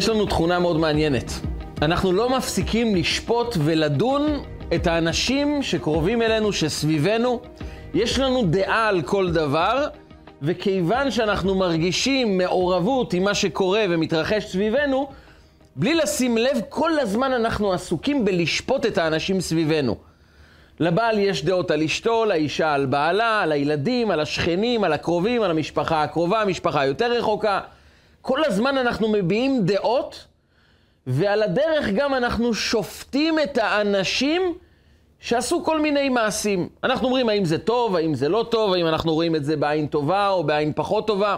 יש לנו תכונה מאוד מעניינת. אנחנו לא מפסיקים לשפוט ולדון את האנשים שקרובים אלינו, שסביבנו. יש לנו דעה על כל דבר, וכיוון שאנחנו מרגישים מעורבות עם מה שקורה ומתרחש סביבנו, בלי לשים לב, כל הזמן אנחנו עסוקים בלשפוט את האנשים סביבנו. לבעל יש דעות על אשתו, לאישה על בעלה, על הילדים, על השכנים, על הקרובים, על המשפחה הקרובה, המשפחה היותר רחוקה. כל הזמן אנחנו מביעים דעות, ועל הדרך גם אנחנו שופטים את האנשים שעשו כל מיני מעשים. אנחנו אומרים האם זה טוב, האם זה לא טוב, האם אנחנו רואים את זה בעין טובה או בעין פחות טובה.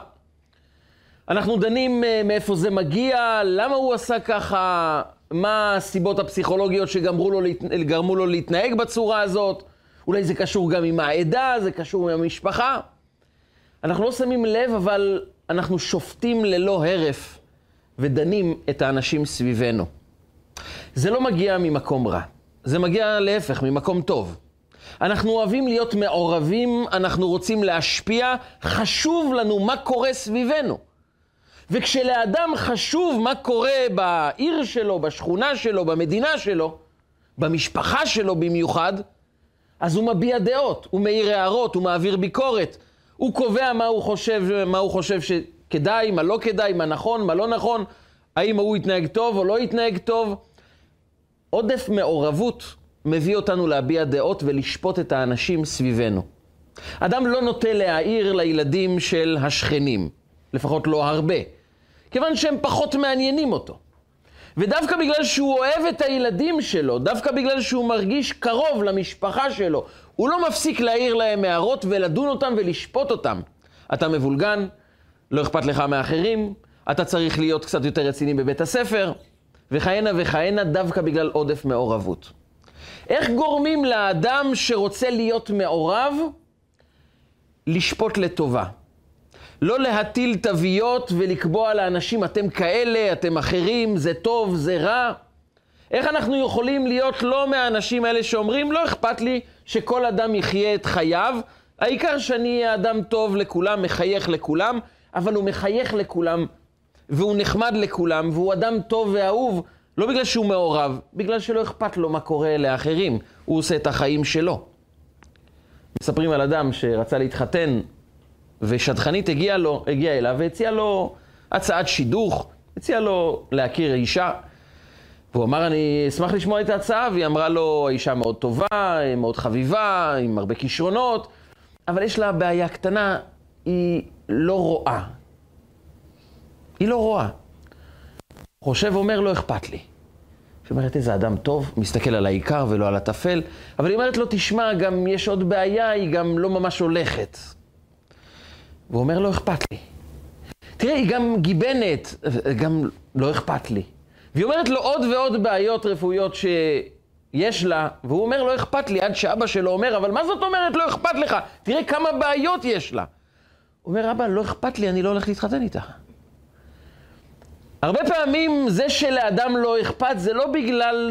אנחנו דנים אה, מאיפה זה מגיע, למה הוא עשה ככה, מה הסיבות הפסיכולוגיות שגרמו לו, גרמו לו להתנהג בצורה הזאת. אולי זה קשור גם עם העדה, זה קשור עם המשפחה. אנחנו לא שמים לב, אבל אנחנו שופטים ללא הרף ודנים את האנשים סביבנו. זה לא מגיע ממקום רע, זה מגיע להפך, ממקום טוב. אנחנו אוהבים להיות מעורבים, אנחנו רוצים להשפיע, חשוב לנו מה קורה סביבנו. וכשלאדם חשוב מה קורה בעיר שלו, בשכונה שלו, במדינה שלו, במשפחה שלו במיוחד, אז הוא מביע דעות, הוא מעיר הערות, הוא מעביר ביקורת, הוא קובע מה הוא חושב, מה הוא חושב שכדאי, מה לא כדאי, מה נכון, מה לא נכון, האם הוא יתנהג טוב או לא יתנהג טוב. עודף מעורבות מביא אותנו להביע דעות ולשפוט את האנשים סביבנו. אדם לא נוטה להעיר לילדים של השכנים, לפחות לא הרבה, כיוון שהם פחות מעניינים אותו. ודווקא בגלל שהוא אוהב את הילדים שלו, דווקא בגלל שהוא מרגיש קרוב למשפחה שלו, הוא לא מפסיק להעיר להם הערות ולדון אותם ולשפוט אותם. אתה מבולגן, לא אכפת לך מאחרים, אתה צריך להיות קצת יותר רציני בבית הספר, וכהנה וכהנה דווקא בגלל עודף מעורבות. איך גורמים לאדם שרוצה להיות מעורב לשפוט לטובה? לא להטיל תוויות ולקבוע לאנשים, אתם כאלה, אתם אחרים, זה טוב, זה רע. איך אנחנו יכולים להיות לא מהאנשים האלה שאומרים, לא אכפת לי שכל אדם יחיה את חייו, העיקר שאני אהיה אדם טוב לכולם, מחייך לכולם, אבל הוא מחייך לכולם, והוא נחמד לכולם, והוא אדם טוב ואהוב, לא בגלל שהוא מעורב, בגלל שלא אכפת לו מה קורה לאחרים, הוא עושה את החיים שלו. מספרים על אדם שרצה להתחתן, ושדכנית הגיעה הגיע אליו והציעה לו הצעת שידוך, הציעה לו להכיר אישה. והוא אמר, אני אשמח לשמוע את ההצעה, והיא אמרה לו, האישה מאוד טובה, מאוד חביבה, עם הרבה כישרונות, אבל יש לה בעיה קטנה, היא לא רואה. היא לא רואה. חושב ואומר, לא אכפת לי. היא אומרת, איזה אדם טוב, מסתכל על העיקר ולא על הטפל, אבל היא אומרת לו, תשמע, גם יש עוד בעיה, היא גם לא ממש הולכת. והוא אומר, לא אכפת לי. תראה, היא גם גיבנת, גם לא אכפת לי. והיא אומרת לו עוד ועוד בעיות רפואיות שיש לה, והוא אומר, לא אכפת לי, עד שאבא שלו אומר, אבל מה זאת אומרת, לא אכפת לך? תראה כמה בעיות יש לה. הוא אומר, אבא, לא אכפת לי, אני לא הולך להתחתן איתה. הרבה פעמים זה שלאדם לא אכפת, זה לא בגלל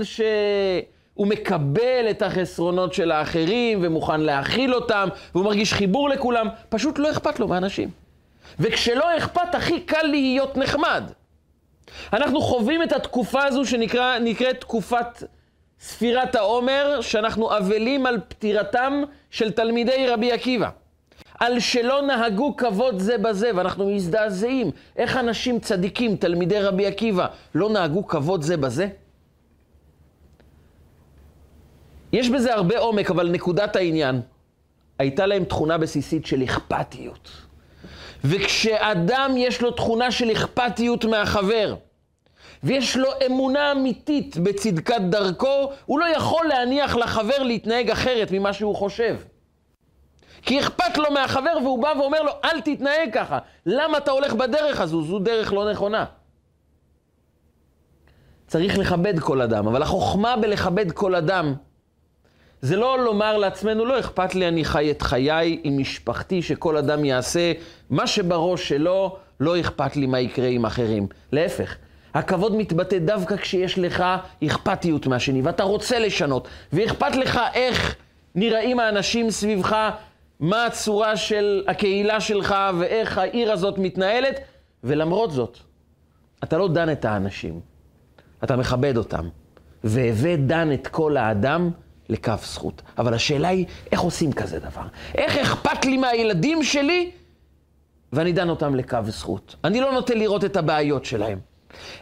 שהוא מקבל את החסרונות של האחרים ומוכן להכיל אותם, והוא מרגיש חיבור לכולם, פשוט לא אכפת לו מאנשים. וכשלא אכפת, הכי קל להיות נחמד. אנחנו חווים את התקופה הזו שנקראת תקופת ספירת העומר, שאנחנו אבלים על פטירתם של תלמידי רבי עקיבא. על שלא נהגו כבוד זה בזה, ואנחנו מזדעזעים. איך אנשים צדיקים, תלמידי רבי עקיבא, לא נהגו כבוד זה בזה? יש בזה הרבה עומק, אבל נקודת העניין, הייתה להם תכונה בסיסית של אכפתיות. וכשאדם יש לו תכונה של אכפתיות מהחבר, ויש לו אמונה אמיתית בצדקת דרכו, הוא לא יכול להניח לחבר להתנהג אחרת ממה שהוא חושב. כי אכפת לו מהחבר והוא בא ואומר לו, אל תתנהג ככה. למה אתה הולך בדרך הזו? זו דרך לא נכונה. צריך לכבד כל אדם, אבל החוכמה בלכבד כל אדם זה לא לומר לעצמנו, לא אכפת לי, אני חי את חיי עם משפחתי, שכל אדם יעשה מה שבראש שלו, לא אכפת לי מה יקרה עם אחרים. להפך, הכבוד מתבטא דווקא כשיש לך אכפתיות מהשני, ואתה רוצה לשנות, ואכפת לך איך נראים האנשים סביבך, מה הצורה של הקהילה שלך ואיך העיר הזאת מתנהלת, ולמרות זאת, אתה לא דן את האנשים, אתה מכבד אותם. והווה דן את כל האדם לכף זכות. אבל השאלה היא, איך עושים כזה דבר? איך אכפת לי מהילדים שלי ואני דן אותם לכף זכות? אני לא נוטה לראות את הבעיות שלהם.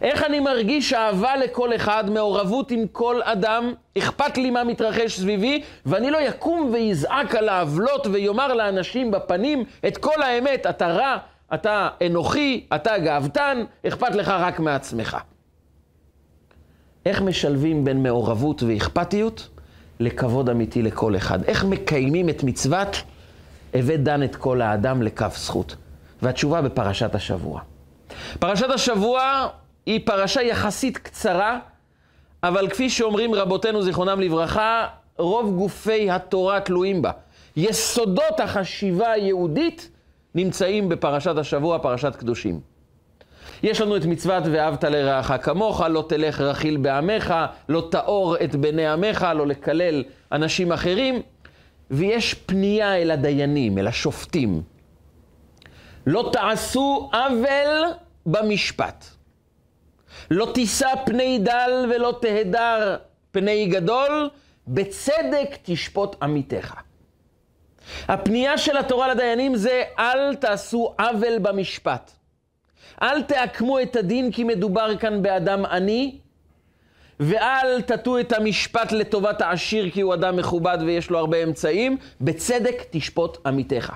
איך אני מרגיש אהבה לכל אחד, מעורבות עם כל אדם, אכפת לי מה מתרחש סביבי, ואני לא יקום ויזעק על העוולות ויאמר לאנשים בפנים את כל האמת, אתה רע, אתה אנוכי, אתה גאוותן, אכפת לך רק מעצמך. איך משלבים בין מעורבות ואכפתיות לכבוד אמיתי לכל אחד? איך מקיימים את מצוות הווה דן את כל האדם לכף זכות? והתשובה בפרשת השבוע. פרשת השבוע היא פרשה יחסית קצרה, אבל כפי שאומרים רבותינו זיכרונם לברכה, רוב גופי התורה תלויים בה. יסודות החשיבה היהודית נמצאים בפרשת השבוע, פרשת קדושים. יש לנו את מצוות ואהבת לרעך כמוך, לא תלך רכיל בעמך, לא תאור את בני עמך, לא לקלל אנשים אחרים, ויש פנייה אל הדיינים, אל השופטים. לא תעשו עוול במשפט. לא תישא פני דל ולא תהדר פני גדול, בצדק תשפוט עמיתך. הפנייה של התורה לדיינים זה אל תעשו עוול במשפט. אל תעקמו את הדין כי מדובר כאן באדם עני, ואל תטו את המשפט לטובת העשיר כי הוא אדם מכובד ויש לו הרבה אמצעים, בצדק תשפוט עמיתך.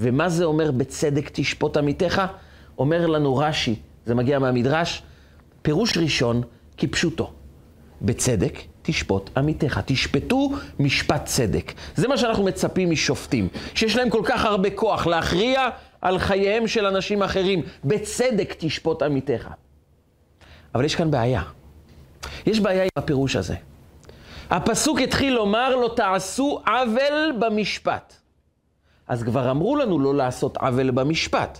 ומה זה אומר בצדק תשפוט עמיתך? אומר לנו רש"י, זה מגיע מהמדרש, פירוש ראשון כפשוטו. בצדק תשפוט עמיתך. תשפטו משפט צדק. זה מה שאנחנו מצפים משופטים, שיש להם כל כך הרבה כוח להכריע על חייהם של אנשים אחרים. בצדק תשפוט עמיתך. אבל יש כאן בעיה. יש בעיה עם הפירוש הזה. הפסוק התחיל לומר, לא תעשו עוול במשפט. אז כבר אמרו לנו לא לעשות עוול במשפט.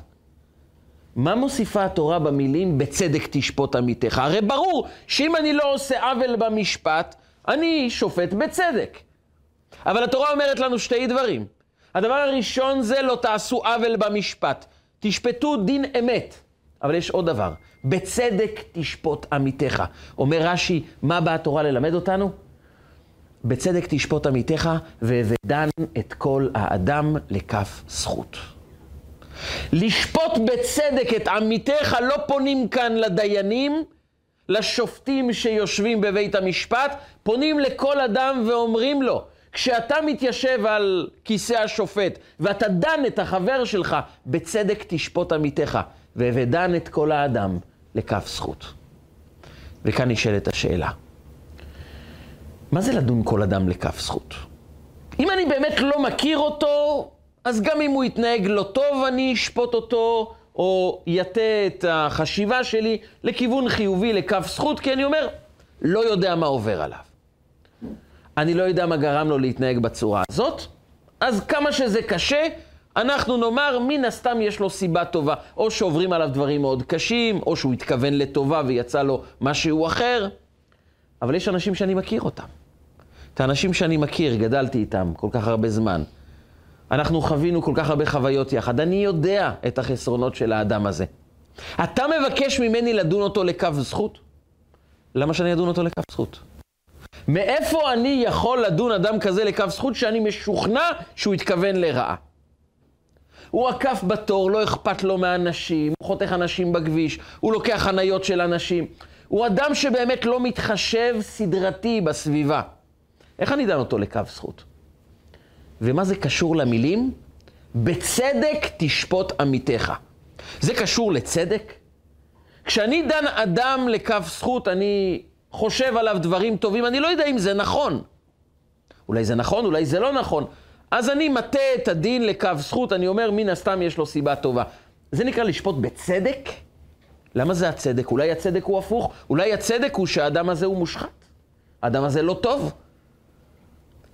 מה מוסיפה התורה במילים בצדק תשפוט עמיתך? הרי ברור שאם אני לא עושה עוול במשפט, אני שופט בצדק. אבל התורה אומרת לנו שתי דברים. הדבר הראשון זה לא תעשו עוול במשפט, תשפטו דין אמת. אבל יש עוד דבר, בצדק תשפוט עמיתך. אומר רש"י, מה באה התורה ללמד אותנו? בצדק תשפוט עמיתך, והבדן את כל האדם לכף זכות. לשפוט בצדק את עמיתך, לא פונים כאן לדיינים, לשופטים שיושבים בבית המשפט, פונים לכל אדם ואומרים לו, כשאתה מתיישב על כיסא השופט ואתה דן את החבר שלך, בצדק תשפוט עמיתך, ודן את כל האדם לכף זכות. וכאן נשאלת השאלה, מה זה לדון כל אדם לכף זכות? אם אני באמת לא מכיר אותו, אז גם אם הוא יתנהג לא טוב, אני אשפוט אותו, או יטה את החשיבה שלי לכיוון חיובי, לכף זכות, כי אני אומר, לא יודע מה עובר עליו. אני לא יודע מה גרם לו להתנהג בצורה הזאת, אז כמה שזה קשה, אנחנו נאמר, מן הסתם יש לו סיבה טובה. או שעוברים עליו דברים מאוד קשים, או שהוא התכוון לטובה ויצא לו משהו אחר. אבל יש אנשים שאני מכיר אותם. את האנשים שאני מכיר, גדלתי איתם כל כך הרבה זמן. אנחנו חווינו כל כך הרבה חוויות יחד. אני יודע את החסרונות של האדם הזה. אתה מבקש ממני לדון אותו לכף זכות? למה שאני אדון אותו לכף זכות? מאיפה אני יכול לדון אדם כזה לכף זכות שאני משוכנע שהוא התכוון לרעה? הוא עקף בתור, לא אכפת לו מאנשים, הוא חותך אנשים בכביש, הוא לוקח חניות של אנשים. הוא אדם שבאמת לא מתחשב סדרתי בסביבה. איך אני דן אותו לכף זכות? ומה זה קשור למילים? בצדק תשפוט עמיתך. זה קשור לצדק? כשאני דן אדם לכף זכות, אני חושב עליו דברים טובים, אני לא יודע אם זה נכון. אולי זה נכון, אולי זה לא נכון. אז אני מטה את הדין לכף זכות, אני אומר, מן הסתם יש לו סיבה טובה. זה נקרא לשפוט בצדק? למה זה הצדק? אולי הצדק הוא הפוך? אולי הצדק הוא שהאדם הזה הוא מושחת? האדם הזה לא טוב?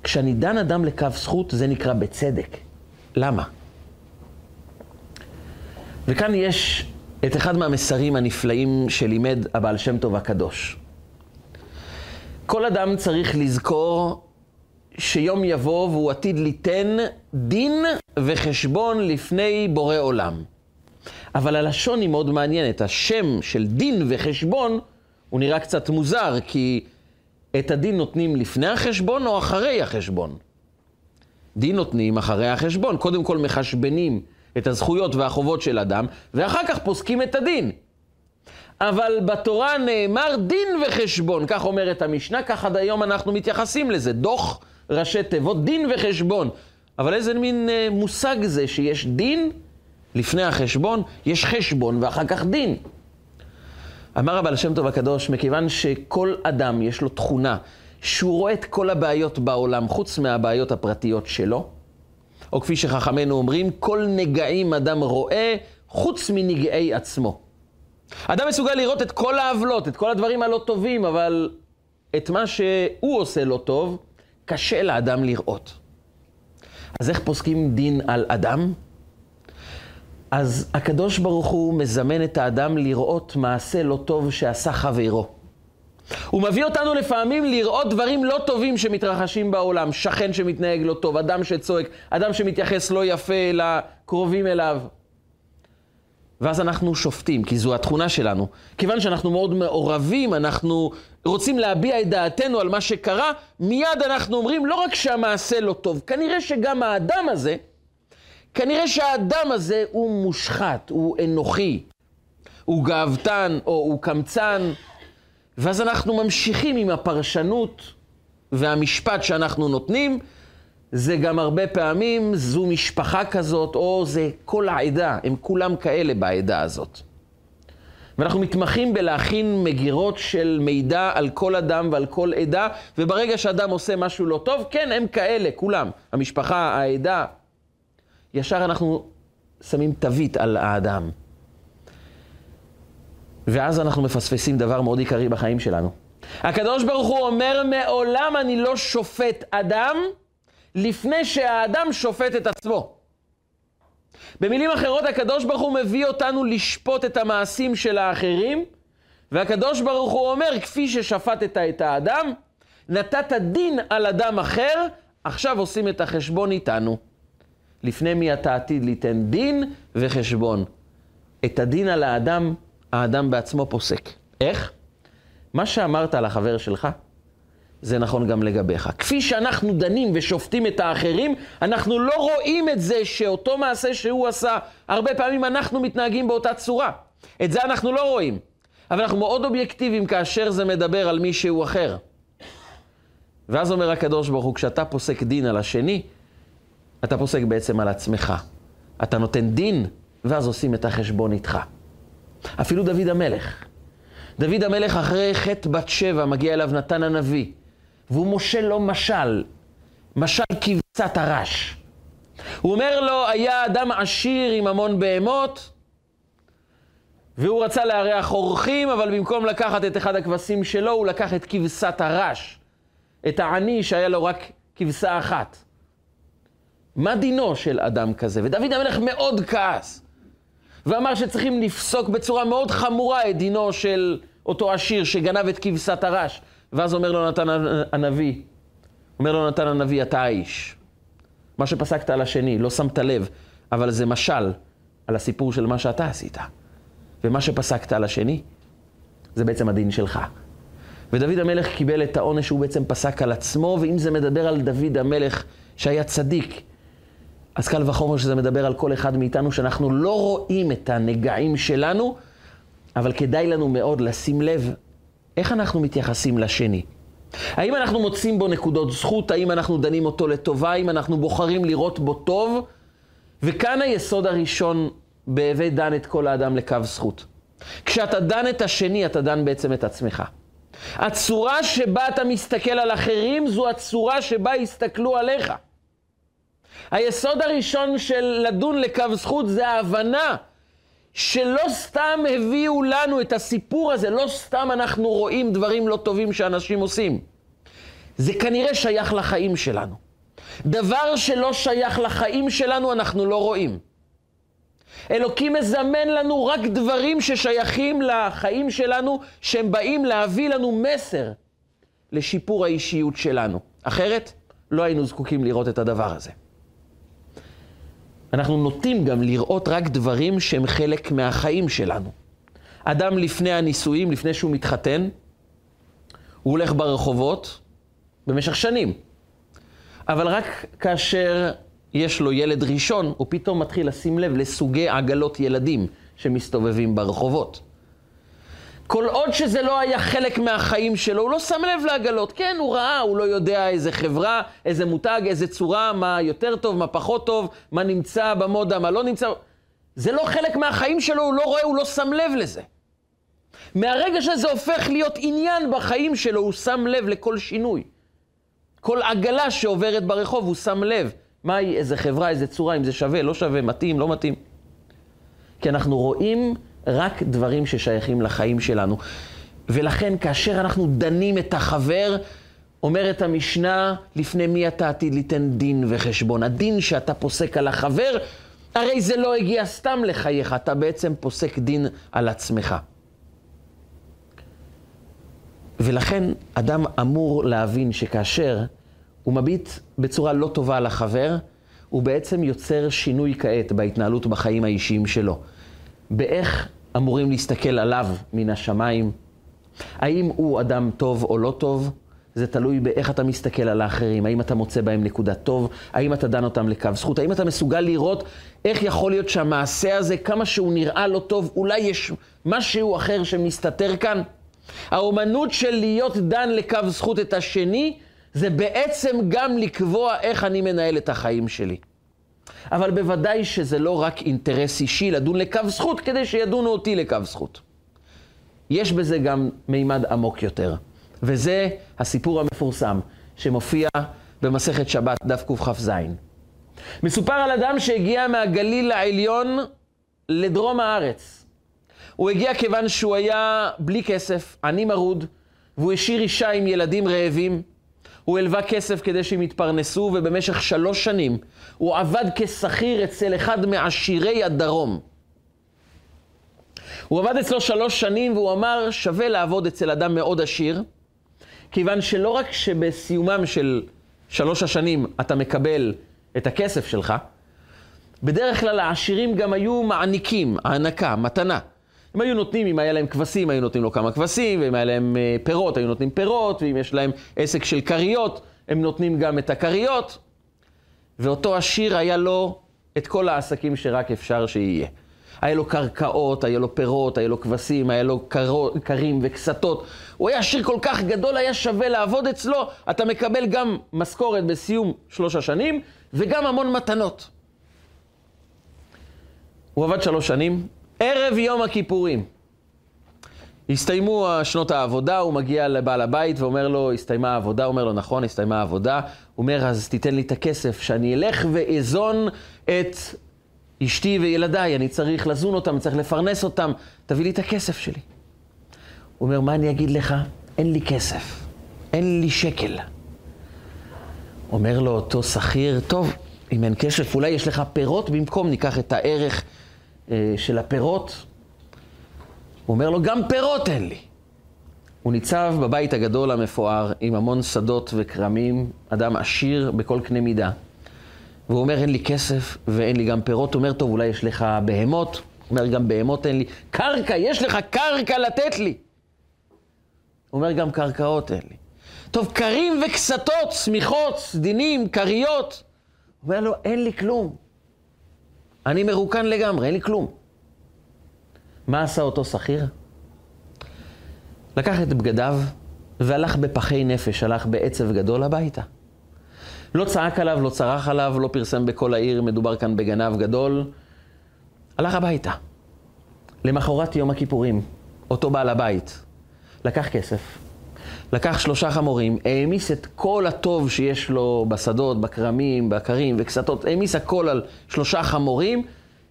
כשאני דן אדם לכף זכות, זה נקרא בצדק. למה? וכאן יש את אחד מהמסרים הנפלאים שלימד הבעל שם טוב הקדוש. כל אדם צריך לזכור שיום יבוא והוא עתיד ליתן דין וחשבון לפני בורא עולם. אבל הלשון היא מאוד מעניינת. השם של דין וחשבון הוא נראה קצת מוזר, כי את הדין נותנים לפני החשבון או אחרי החשבון? דין נותנים אחרי החשבון. קודם כל מחשבנים את הזכויות והחובות של אדם, ואחר כך פוסקים את הדין. אבל בתורה נאמר דין וחשבון, כך אומרת המשנה, כך עד היום אנחנו מתייחסים לזה. דוח ראשי תיבות, דין וחשבון. אבל איזה מין אה, מושג זה שיש דין לפני החשבון, יש חשבון ואחר כך דין. אמר הבעל השם טוב הקדוש, מכיוון שכל אדם יש לו תכונה שהוא רואה את כל הבעיות בעולם, חוץ מהבעיות הפרטיות שלו, או כפי שחכמינו אומרים, כל נגעים אדם רואה חוץ מנגעי עצמו. אדם מסוגל לראות את כל העוולות, את כל הדברים הלא טובים, אבל את מה שהוא עושה לא טוב, קשה לאדם לראות. אז איך פוסקים דין על אדם? אז הקדוש ברוך הוא מזמן את האדם לראות מעשה לא טוב שעשה חברו. הוא מביא אותנו לפעמים לראות דברים לא טובים שמתרחשים בעולם. שכן שמתנהג לא טוב, אדם שצועק, אדם שמתייחס לא יפה לקרובים אליו. ואז אנחנו שופטים, כי זו התכונה שלנו. כיוון שאנחנו מאוד מעורבים, אנחנו רוצים להביע את דעתנו על מה שקרה, מיד אנחנו אומרים, לא רק שהמעשה לא טוב, כנראה שגם האדם הזה, כנראה שהאדם הזה הוא מושחת, הוא אנוכי, הוא גאוותן או הוא קמצן, ואז אנחנו ממשיכים עם הפרשנות והמשפט שאנחנו נותנים. זה גם הרבה פעמים זו משפחה כזאת, או זה כל העדה, הם כולם כאלה בעדה הזאת. ואנחנו מתמחים בלהכין מגירות של מידע על כל אדם ועל כל עדה, וברגע שאדם עושה משהו לא טוב, כן, הם כאלה, כולם. המשפחה, העדה. ישר אנחנו שמים תווית על האדם. ואז אנחנו מפספסים דבר מאוד עיקרי בחיים שלנו. הקדוש ברוך הוא אומר, מעולם אני לא שופט אדם לפני שהאדם שופט את עצמו. במילים אחרות, הקדוש ברוך הוא מביא אותנו לשפוט את המעשים של האחרים, והקדוש ברוך הוא אומר, כפי ששפטת את האדם, נתת דין על אדם אחר, עכשיו עושים את החשבון איתנו. לפני מי אתה עתיד ליתן דין וחשבון. את הדין על האדם, האדם בעצמו פוסק. איך? מה שאמרת על החבר שלך, זה נכון גם לגביך. כפי שאנחנו דנים ושופטים את האחרים, אנחנו לא רואים את זה שאותו מעשה שהוא עשה, הרבה פעמים אנחנו מתנהגים באותה צורה. את זה אנחנו לא רואים. אבל אנחנו מאוד אובייקטיביים כאשר זה מדבר על מישהו אחר. ואז אומר הקדוש ברוך הוא, כשאתה פוסק דין על השני, אתה פוסק בעצם על עצמך. אתה נותן דין, ואז עושים את החשבון איתך. אפילו דוד המלך. דוד המלך אחרי חטא בת שבע מגיע אליו נתן הנביא. והוא מושל לו משל, משל כבשת הרש. הוא אומר לו, היה אדם עשיר עם המון בהמות, והוא רצה לארח אורחים, אבל במקום לקחת את אחד הכבשים שלו, הוא לקח את כבשת הרש, את העני שהיה לו רק כבשה אחת. מה דינו של אדם כזה? ודוד המלך מאוד כעס, ואמר שצריכים לפסוק בצורה מאוד חמורה את דינו של אותו עשיר שגנב את כבשת הרש. ואז אומר לו נתן הנביא, אומר לו נתן הנביא, אתה האיש. מה שפסקת על השני, לא שמת לב, אבל זה משל על הסיפור של מה שאתה עשית. ומה שפסקת על השני, זה בעצם הדין שלך. ודוד המלך קיבל את העונש שהוא בעצם פסק על עצמו, ואם זה מדבר על דוד המלך שהיה צדיק, אז קל וחומר שזה מדבר על כל אחד מאיתנו, שאנחנו לא רואים את הנגעים שלנו, אבל כדאי לנו מאוד לשים לב איך אנחנו מתייחסים לשני? האם אנחנו מוצאים בו נקודות זכות? האם אנחנו דנים אותו לטובה? האם אנחנו בוחרים לראות בו טוב? וכאן היסוד הראשון בהווה דן את כל האדם לקו זכות. כשאתה דן את השני, אתה דן בעצם את עצמך. הצורה שבה אתה מסתכל על אחרים זו הצורה שבה יסתכלו עליך. היסוד הראשון של לדון לקו זכות זה ההבנה שלא סתם הביאו לנו את הסיפור הזה, לא סתם אנחנו רואים דברים לא טובים שאנשים עושים. זה כנראה שייך לחיים שלנו. דבר שלא שייך לחיים שלנו אנחנו לא רואים. אלוקים מזמן לנו רק דברים ששייכים לחיים שלנו, שהם באים להביא לנו מסר לשיפור האישיות שלנו. אחרת, לא היינו זקוקים לראות את הדבר הזה. אנחנו נוטים גם לראות רק דברים שהם חלק מהחיים שלנו. אדם לפני הנישואים, לפני שהוא מתחתן, הוא הולך ברחובות במשך שנים. אבל רק כאשר יש לו ילד ראשון, הוא פתאום מתחיל לשים לב לסוגי עגלות ילדים שמסתובבים ברחובות. כל עוד שזה לא היה חלק מהחיים שלו, הוא לא שם לב לעגלות. כן, הוא ראה, הוא לא יודע איזה חברה, איזה מותג, איזה צורה, מה יותר טוב, מה פחות טוב, מה נמצא במודה, מה לא נמצא. זה לא חלק מהחיים שלו, הוא לא רואה, הוא לא שם לב לזה. מהרגע שזה הופך להיות עניין בחיים שלו, הוא שם לב לכל שינוי. כל עגלה שעוברת ברחוב, הוא שם לב. מהי, איזה חברה, איזה צורה, אם זה שווה, לא שווה, מתאים, לא מתאים. כי אנחנו רואים רק דברים ששייכים לחיים שלנו. ולכן כאשר אנחנו דנים את החבר, אומרת המשנה, לפני מי אתה עתיד ליתן דין וחשבון. הדין שאתה פוסק על החבר, הרי זה לא הגיע סתם לחייך, אתה בעצם פוסק דין על עצמך. ולכן אדם אמור להבין שכאשר הוא מביט בצורה לא טובה על החבר, הוא בעצם יוצר שינוי כעת בהתנהלות בחיים האישיים שלו. באיך אמורים להסתכל עליו מן השמיים. האם הוא אדם טוב או לא טוב? זה תלוי באיך אתה מסתכל על האחרים, האם אתה מוצא בהם נקודת טוב, האם אתה דן אותם לקו זכות, האם אתה מסוגל לראות איך יכול להיות שהמעשה הזה, כמה שהוא נראה לא טוב, אולי יש משהו אחר שמסתתר כאן? האומנות של להיות דן לקו זכות את השני, זה בעצם גם לקבוע איך אני מנהל את החיים שלי. אבל בוודאי שזה לא רק אינטרס אישי לדון לקו זכות כדי שידונו אותי לקו זכות. יש בזה גם מימד עמוק יותר, וזה הסיפור המפורסם שמופיע במסכת שבת דף קכ"ז. מסופר על אדם שהגיע מהגליל העליון לדרום הארץ. הוא הגיע כיוון שהוא היה בלי כסף, עני מרוד, והוא השאיר אישה עם ילדים רעבים. הוא הלווה כסף כדי שהם יתפרנסו, ובמשך שלוש שנים הוא עבד כשכיר אצל אחד מעשירי הדרום. הוא עבד אצלו שלוש שנים, והוא אמר, שווה לעבוד אצל אדם מאוד עשיר, כיוון שלא רק שבסיומם של שלוש השנים אתה מקבל את הכסף שלך, בדרך כלל העשירים גם היו מעניקים, הענקה, מתנה. הם היו נותנים, אם היה להם כבשים, היו נותנים לו כמה כבשים, ואם היה להם אה, פירות, היו נותנים פירות, ואם יש להם עסק של כריות, הם נותנים גם את הכריות. ואותו עשיר היה לו את כל העסקים שרק אפשר שיהיה. היה לו קרקעות, היה לו פירות, היה לו כבשים, היה לו קרים וקסתות. הוא היה עשיר כל כך גדול, היה שווה לעבוד אצלו. אתה מקבל גם משכורת בסיום שלוש השנים, וגם המון מתנות. הוא עבד שלוש שנים, ערב יום הכיפורים. הסתיימו שנות העבודה, הוא מגיע לבעל הבית ואומר לו, הסתיימה העבודה, הוא אומר לו, נכון, הסתיימה העבודה. הוא אומר, אז תיתן לי את הכסף, שאני אלך ואזון את אשתי וילדיי, אני צריך לזון אותם, צריך לפרנס אותם, תביא לי את הכסף שלי. הוא אומר, מה אני אגיד לך? אין לי כסף, אין לי שקל. אומר לו אותו שכיר, טוב, אם אין כסף, אולי יש לך פירות במקום, ניקח את הערך של הפירות. הוא אומר לו, גם פירות אין לי. הוא ניצב בבית הגדול המפואר עם המון שדות וכרמים, אדם עשיר בכל קנה מידה. והוא אומר, אין לי כסף ואין לי גם פירות. הוא אומר, טוב, אולי יש לך בהמות? הוא אומר, גם בהמות אין לי. קרקע, יש לך קרקע לתת לי. הוא אומר, גם קרקעות אין לי. טוב, כרים וקסתות, שמיכות, סדינים, כריות. הוא אומר לו, אין לי כלום. אני מרוקן לגמרי, אין לי כלום. מה עשה אותו שכיר? לקח את בגדיו והלך בפחי נפש, הלך בעצב גדול הביתה. לא צעק עליו, לא צרח עליו, לא פרסם בכל העיר, מדובר כאן בגנב גדול. הלך הביתה. למחרת יום הכיפורים, אותו בעל הבית לקח כסף, לקח שלושה חמורים, העמיס את כל הטוב שיש לו בשדות, בכרמים, בכרים וקסתות, העמיס הכל על שלושה חמורים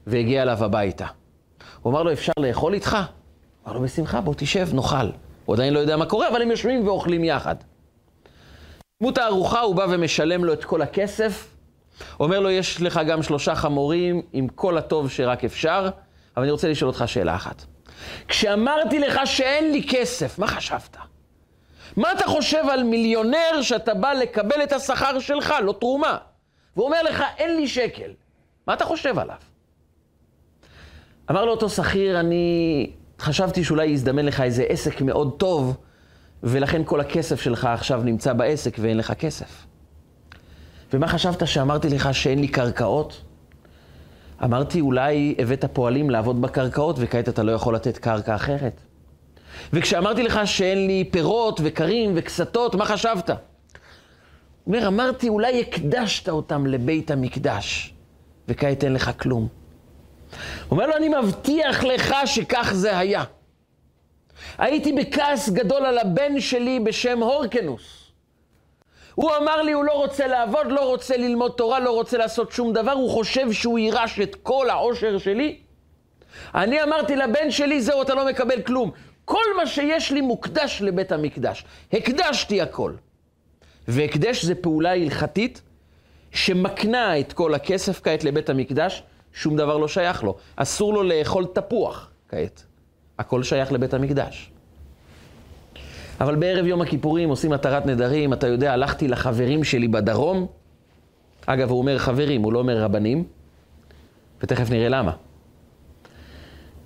והגיע אליו הביתה. הוא אמר לו, אפשר לאכול איתך? אמר לו, בשמחה, בוא תשב, נאכל. הוא עדיין לא יודע מה קורה, אבל הם יושבים ואוכלים יחד. דמות הארוחה, הוא בא ומשלם לו את כל הכסף. אומר לו, יש לך גם שלושה חמורים עם כל הטוב שרק אפשר, אבל אני רוצה לשאול אותך שאלה אחת. כשאמרתי לך שאין לי כסף, מה חשבת? מה אתה חושב על מיליונר שאתה בא לקבל את השכר שלך, לא תרומה? והוא אומר לך, אין לי שקל. מה אתה חושב עליו? אמר לו אותו שכיר, אני חשבתי שאולי יזדמן לך איזה עסק מאוד טוב, ולכן כל הכסף שלך עכשיו נמצא בעסק ואין לך כסף. ומה חשבת שאמרתי לך שאין לי קרקעות? אמרתי, אולי הבאת פועלים לעבוד בקרקעות וכעת אתה לא יכול לתת קרקע אחרת. וכשאמרתי לך שאין לי פירות וקרים וקסתות, מה חשבת? הוא אומר, אמרתי, אולי הקדשת אותם לבית המקדש, וכעת אין לך כלום. הוא אומר לו, אני מבטיח לך שכך זה היה. הייתי בכעס גדול על הבן שלי בשם הורקנוס. הוא אמר לי, הוא לא רוצה לעבוד, לא רוצה ללמוד תורה, לא רוצה לעשות שום דבר, הוא חושב שהוא יירש את כל העושר שלי. אני אמרתי לבן שלי, זהו, אתה לא מקבל כלום. כל מה שיש לי מוקדש לבית המקדש. הקדשתי הכל. והקדש זה פעולה הלכתית שמקנה את כל הכסף כעת לבית המקדש, שום דבר לא שייך לו. אסור לו לאכול תפוח כעת. הכל שייך לבית המקדש. אבל בערב יום הכיפורים עושים התרת נדרים, אתה יודע, הלכתי לחברים שלי בדרום. אגב, הוא אומר חברים, הוא לא אומר רבנים, ותכף נראה למה.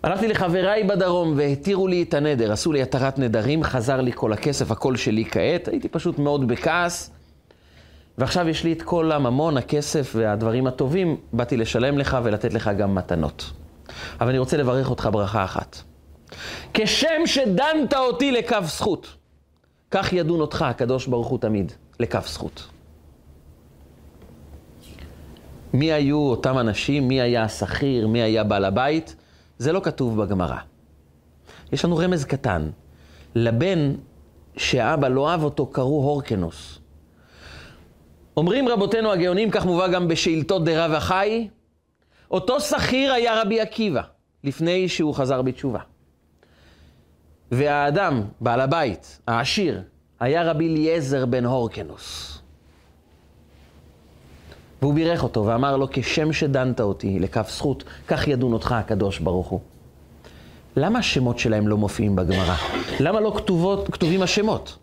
הלכתי לחבריי בדרום והתירו לי את הנדר, עשו לי התרת נדרים, חזר לי כל הכסף, הכל שלי כעת, הייתי פשוט מאוד בכעס. ועכשיו יש לי את כל הממון, הכסף והדברים הטובים, באתי לשלם לך ולתת לך גם מתנות. אבל אני רוצה לברך אותך ברכה אחת. כשם שדנת אותי לקו זכות, כך ידון אותך הקדוש ברוך הוא תמיד, לכף זכות. מי היו אותם אנשים, מי היה השכיר, מי היה בעל הבית, זה לא כתוב בגמרא. יש לנו רמז קטן. לבן שאבא לא אהב אותו קראו הורקנוס. אומרים רבותינו הגאונים, כך מובא גם בשאילתות דרב החי, אותו שכיר היה רבי עקיבא, לפני שהוא חזר בתשובה. והאדם, בעל הבית, העשיר, היה רבי אליעזר בן הורקנוס. והוא בירך אותו ואמר לו, כשם שדנת אותי לכף זכות, כך ידון אותך הקדוש ברוך הוא. למה השמות שלהם לא מופיעים בגמרא? למה לא כתובות, כתובים השמות?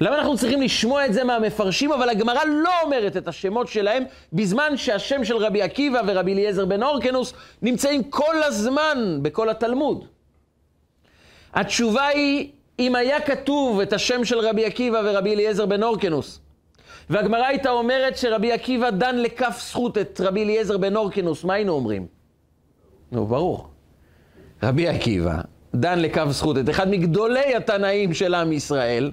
למה אנחנו צריכים לשמוע את זה מהמפרשים, אבל הגמרא לא אומרת את השמות שלהם, בזמן שהשם של רבי עקיבא ורבי אליעזר בן הורקנוס נמצאים כל הזמן בכל התלמוד? התשובה היא, אם היה כתוב את השם של רבי עקיבא ורבי אליעזר בן אורקנוס, והגמרא הייתה אומרת שרבי עקיבא דן לכף זכות את רבי אליעזר בן אורקנוס, מה היינו אומרים? נו, ברור. רבי עקיבא דן לכף זכות את אחד מגדולי התנאים של עם ישראל,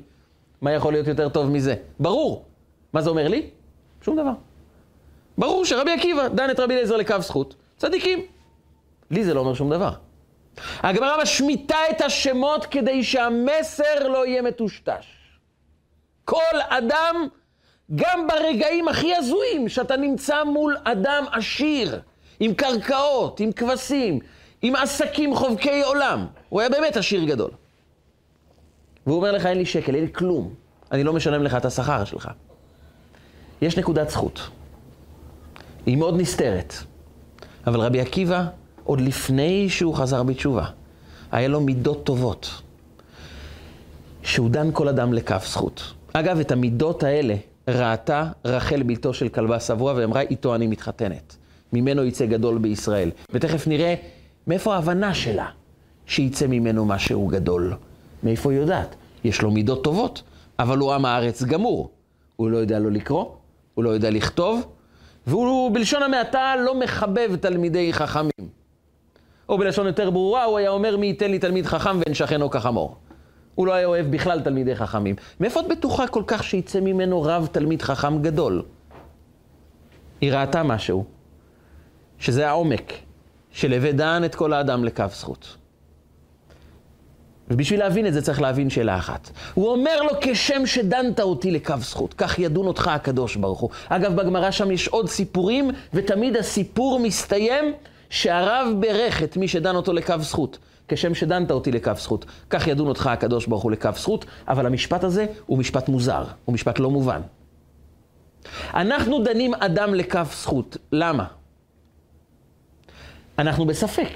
מה יכול להיות יותר טוב מזה? ברור. מה זה אומר לי? שום דבר. ברור שרבי עקיבא דן את רבי אליעזר לכף זכות. צדיקים. לי זה לא אומר שום דבר. הגמרא משמיטה את השמות כדי שהמסר לא יהיה מטושטש. כל אדם, גם ברגעים הכי הזויים, שאתה נמצא מול אדם עשיר, עם קרקעות, עם כבשים, עם עסקים חובקי עולם, הוא היה באמת עשיר גדול. והוא אומר לך, אין לי שקל, אין לי כלום, אני לא משלם לך את השכר שלך. יש נקודת זכות. היא מאוד נסתרת. אבל רבי עקיבא עוד לפני שהוא חזר בתשובה. היה לו מידות טובות, שהוא דן כל אדם לכף זכות. אגב, את המידות האלה ראתה רחל בלתו של כלבה שבוע ואמרה, איתו אני מתחתנת. ממנו יצא גדול בישראל. ותכף נראה מאיפה ההבנה שלה שיצא ממנו משהו גדול. מאיפה היא יודעת? יש לו מידות טובות, אבל הוא עם הארץ גמור. הוא לא יודע לא לקרוא, הוא לא יודע לכתוב, והוא בלשון המעטה לא מחבב תלמידי חכמים. או בלשון יותר ברורה, הוא היה אומר, מי ייתן לי תלמיד חכם ואין שכנו כחמור. הוא לא היה אוהב בכלל תלמידי חכמים. מאיפה את בטוחה כל כך שיצא ממנו רב תלמיד חכם גדול? היא ראתה משהו, שזה העומק, של הווה דן את כל האדם לכף זכות. ובשביל להבין את זה צריך להבין שאלה אחת. הוא אומר לו, כשם שדנת אותי לקו זכות, כך ידון אותך הקדוש ברוך הוא. אגב, בגמרא שם יש עוד סיפורים, ותמיד הסיפור מסתיים שהרב ברך את מי שדן אותו לקו זכות, כשם שדנת אותי לקו זכות. כך ידון אותך הקדוש ברוך הוא לקו זכות, אבל המשפט הזה הוא משפט מוזר, הוא משפט לא מובן. אנחנו דנים אדם לקו זכות, למה? אנחנו בספק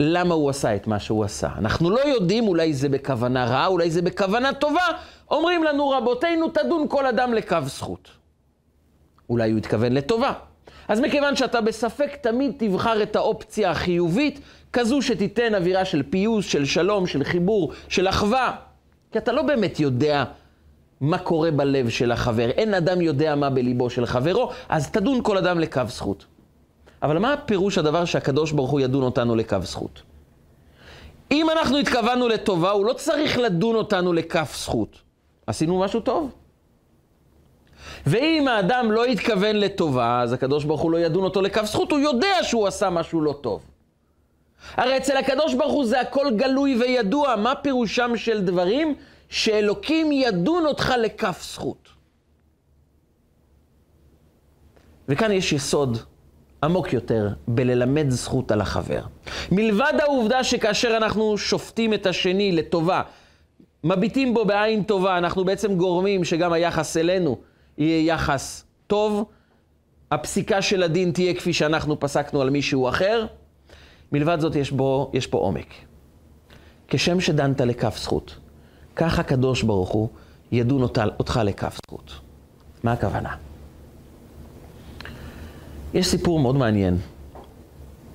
למה הוא עשה את מה שהוא עשה. אנחנו לא יודעים, אולי זה בכוונה רעה, אולי זה בכוונה טובה. אומרים לנו רבותינו, תדון כל אדם לקו זכות. אולי הוא התכוון לטובה. אז מכיוון שאתה בספק, תמיד תבחר את האופציה החיובית, כזו שתיתן אווירה של פיוס, של שלום, של חיבור, של אחווה. כי אתה לא באמת יודע מה קורה בלב של החבר. אין אדם יודע מה בליבו של חברו, אז תדון כל אדם לקו זכות. אבל מה פירוש הדבר שהקדוש ברוך הוא ידון אותנו לקו זכות? אם אנחנו התכוונו לטובה, הוא לא צריך לדון אותנו לכף זכות. עשינו משהו טוב. ואם האדם לא התכוון לטובה, אז הקדוש ברוך הוא לא ידון אותו לכף זכות, הוא יודע שהוא עשה משהו לא טוב. הרי אצל הקדוש ברוך הוא זה הכל גלוי וידוע, מה פירושם של דברים שאלוקים ידון אותך לכף זכות. וכאן יש יסוד עמוק יותר בללמד זכות על החבר. מלבד העובדה שכאשר אנחנו שופטים את השני לטובה, מביטים בו בעין טובה, אנחנו בעצם גורמים שגם היחס אלינו יהיה יחס טוב, הפסיקה של הדין תהיה כפי שאנחנו פסקנו על מישהו אחר. מלבד זאת יש, בו, יש פה עומק. כשם שדנת לכף זכות, כך הקדוש ברוך הוא ידון אותך לכף זכות. מה הכוונה? יש סיפור מאוד מעניין,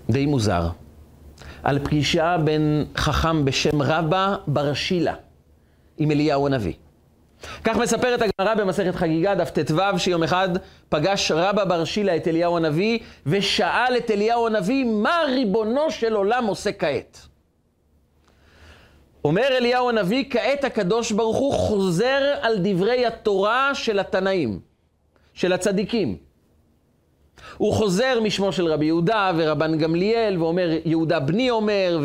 די מוזר, על פגישה בין חכם בשם רבא בר שילה עם אליהו הנביא. כך מספרת הגמרא במסכת חגיגה, דף ט"ו, שיום אחד פגש רבא בר שילה את אליהו הנביא, ושאל את אליהו הנביא, מה ריבונו של עולם עושה כעת? אומר אליהו הנביא, כעת הקדוש ברוך הוא חוזר על דברי התורה של התנאים, של הצדיקים. הוא חוזר משמו של רבי יהודה ורבן גמליאל, ואומר, יהודה בני אומר,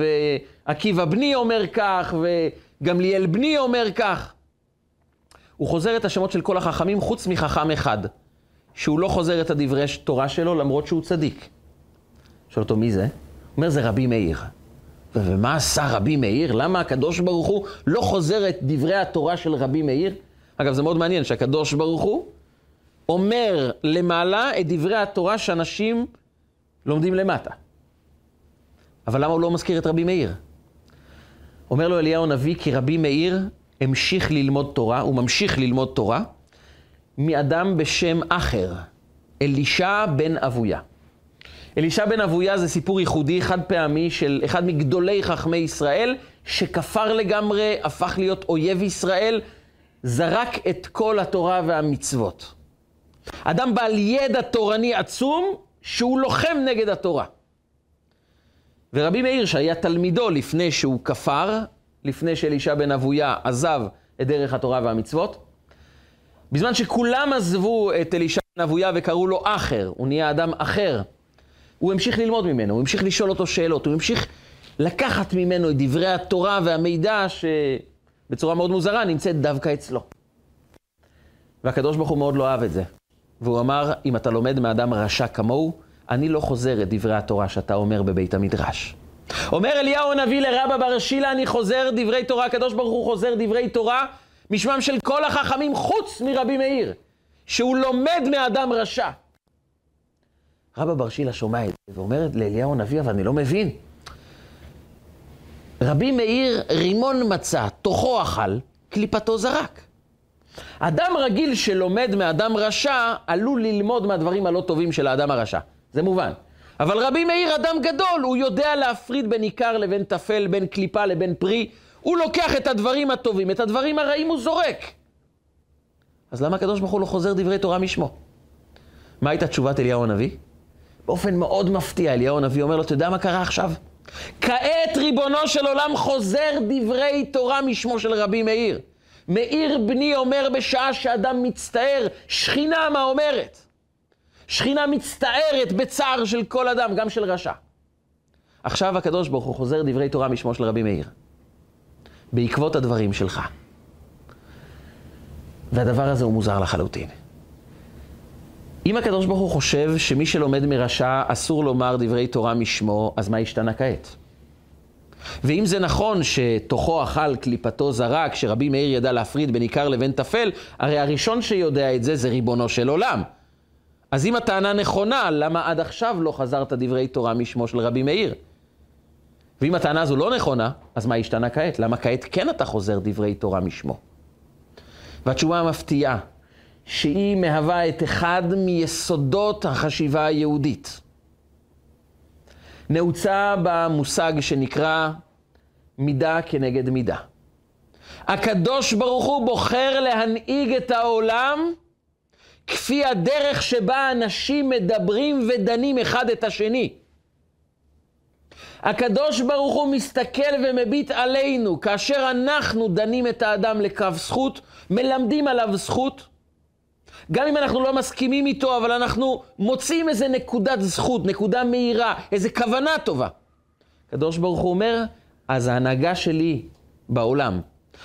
ועקיבא בני אומר כך, וגמליאל בני אומר כך. הוא חוזר את השמות של כל החכמים חוץ מחכם אחד, שהוא לא חוזר את הדברי תורה שלו למרות שהוא צדיק. שואל אותו, מי זה? הוא אומר, זה רבי מאיר. ומה עשה רבי מאיר? למה הקדוש ברוך הוא לא חוזר את דברי התורה של רבי מאיר? אגב, זה מאוד מעניין שהקדוש ברוך הוא אומר למעלה את דברי התורה שאנשים לומדים למטה. אבל למה הוא לא מזכיר את רבי מאיר? אומר לו אליהו הנביא, כי רבי מאיר המשיך ללמוד תורה, הוא ממשיך ללמוד תורה, מאדם בשם אחר, אלישע בן אבויה. אלישע בן אבויה זה סיפור ייחודי, חד פעמי, של אחד מגדולי חכמי ישראל, שכפר לגמרי, הפך להיות אויב ישראל, זרק את כל התורה והמצוות. אדם בעל ידע תורני עצום, שהוא לוחם נגד התורה. ורבי מאיר, שהיה תלמידו לפני שהוא כפר, לפני שאלישע בן אבויה עזב את דרך התורה והמצוות, בזמן שכולם עזבו את אלישע בן אבויה וקראו לו אחר, הוא נהיה אדם אחר, הוא המשיך ללמוד ממנו, הוא המשיך לשאול אותו שאלות, הוא המשיך לקחת ממנו את דברי התורה והמידע שבצורה מאוד מוזרה נמצאת דווקא אצלו. והקדוש ברוך הוא מאוד לא אהב את זה. והוא אמר, אם אתה לומד מאדם רשע כמוהו, אני לא חוזר את דברי התורה שאתה אומר בבית המדרש. אומר אליהו הנביא לרבא בר שילה, אני חוזר דברי תורה, הקדוש ברוך הוא חוזר דברי תורה משמם של כל החכמים חוץ מרבי מאיר, שהוא לומד מאדם רשע. רבא בר שילה שומע את זה ואומר לאליהו הנביא, אבל אני לא מבין. רבי מאיר רימון מצא, תוכו אכל, קליפתו זרק. אדם רגיל שלומד מאדם רשע, עלול ללמוד מהדברים הלא טובים של האדם הרשע. זה מובן. אבל רבי מאיר אדם גדול, הוא יודע להפריד בין עיקר לבין טפל, בין קליפה לבין פרי. הוא לוקח את הדברים הטובים, את הדברים הרעים הוא זורק. אז למה הקדוש ברוך הוא לא חוזר דברי תורה משמו? מה הייתה תשובת אליהו הנביא? באופן מאוד מפתיע, אליהו הנביא אומר לו, אתה יודע מה קרה עכשיו? כעת ריבונו של עולם חוזר דברי תורה משמו של רבי מאיר. מאיר בני אומר בשעה שאדם מצטער, שכינה מה אומרת? שכינה מצטערת בצער של כל אדם, גם של רשע. עכשיו הקדוש ברוך הוא חוזר דברי תורה משמו של רבי מאיר. בעקבות הדברים שלך. והדבר הזה הוא מוזר לחלוטין. אם הקדוש ברוך הוא חושב שמי שלומד מרשע אסור לומר דברי תורה משמו, אז מה השתנה כעת? ואם זה נכון שתוכו אכל, קליפתו זרק, שרבי מאיר ידע להפריד בין עיקר לבין טפל, הרי הראשון שיודע את זה זה ריבונו של עולם. אז אם הטענה נכונה, למה עד עכשיו לא חזרת דברי תורה משמו של רבי מאיר? ואם הטענה הזו לא נכונה, אז מה השתנה כעת? למה כעת כן אתה חוזר דברי תורה משמו? והתשובה המפתיעה, שהיא מהווה את אחד מיסודות החשיבה היהודית. נעוצה במושג שנקרא מידה כנגד מידה. הקדוש ברוך הוא בוחר להנהיג את העולם כפי הדרך שבה אנשים מדברים ודנים אחד את השני. הקדוש ברוך הוא מסתכל ומביט עלינו כאשר אנחנו דנים את האדם לקו זכות, מלמדים עליו זכות. גם אם אנחנו לא מסכימים איתו, אבל אנחנו מוצאים איזה נקודת זכות, נקודה מהירה, איזה כוונה טובה. הקדוש ברוך הוא אומר, אז ההנהגה שלי בעולם,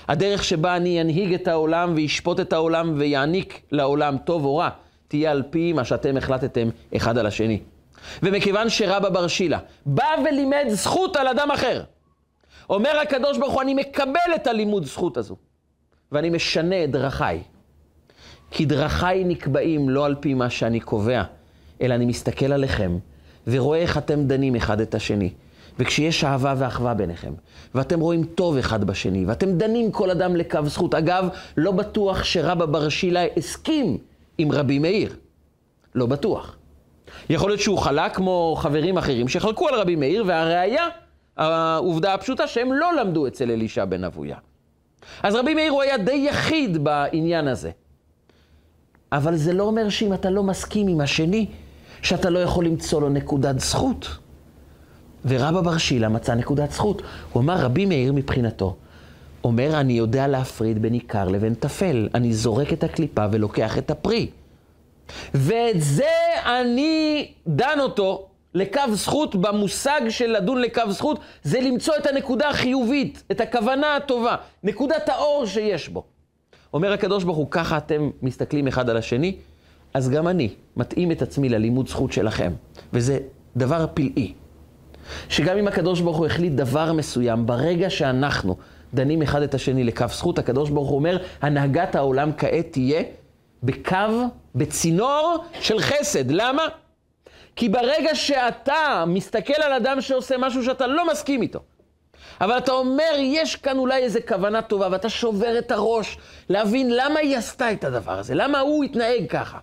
הדרך שבה אני אנהיג את העולם וישפוט את העולם ויעניק לעולם טוב או רע, תהיה על פי מה שאתם החלטתם אחד על השני. ומכיוון שרבא בר שילה בא ולימד זכות על אדם אחר, אומר הקדוש ברוך הוא, אני מקבל את הלימוד זכות הזו, ואני משנה את דרכיי. כי דרכיי נקבעים לא על פי מה שאני קובע, אלא אני מסתכל עליכם ורואה איך אתם דנים אחד את השני. וכשיש אהבה ואחווה ביניכם, ואתם רואים טוב אחד בשני, ואתם דנים כל אדם לקו זכות. אגב, לא בטוח שרבא בר שילה הסכים עם רבי מאיר. לא בטוח. יכול להיות שהוא חלק כמו חברים אחרים שחלקו על רבי מאיר, והראיה, העובדה הפשוטה, שהם לא למדו אצל אלישע בן אבויה. אז רבי מאיר הוא היה די יחיד בעניין הזה. אבל זה לא אומר שאם אתה לא מסכים עם השני, שאתה לא יכול למצוא לו נקודת זכות. ורבא בר שילה מצא נקודת זכות. הוא אמר, רבי מאיר מבחינתו, אומר, אני יודע להפריד בין עיקר לבין טפל. אני זורק את הקליפה ולוקח את הפרי. ואת זה אני דן אותו לקו זכות, במושג של לדון לקו זכות, זה למצוא את הנקודה החיובית, את הכוונה הטובה, נקודת האור שיש בו. אומר הקדוש ברוך הוא, ככה אתם מסתכלים אחד על השני, אז גם אני מתאים את עצמי ללימוד זכות שלכם. וזה דבר פלאי. שגם אם הקדוש ברוך הוא החליט דבר מסוים, ברגע שאנחנו דנים אחד את השני לקו זכות, הקדוש ברוך הוא אומר, הנהגת העולם כעת תהיה בקו, בצינור של חסד. למה? כי ברגע שאתה מסתכל על אדם שעושה משהו שאתה לא מסכים איתו, אבל אתה אומר, יש כאן אולי איזה כוונה טובה, ואתה שובר את הראש להבין למה היא עשתה את הדבר הזה, למה הוא התנהג ככה.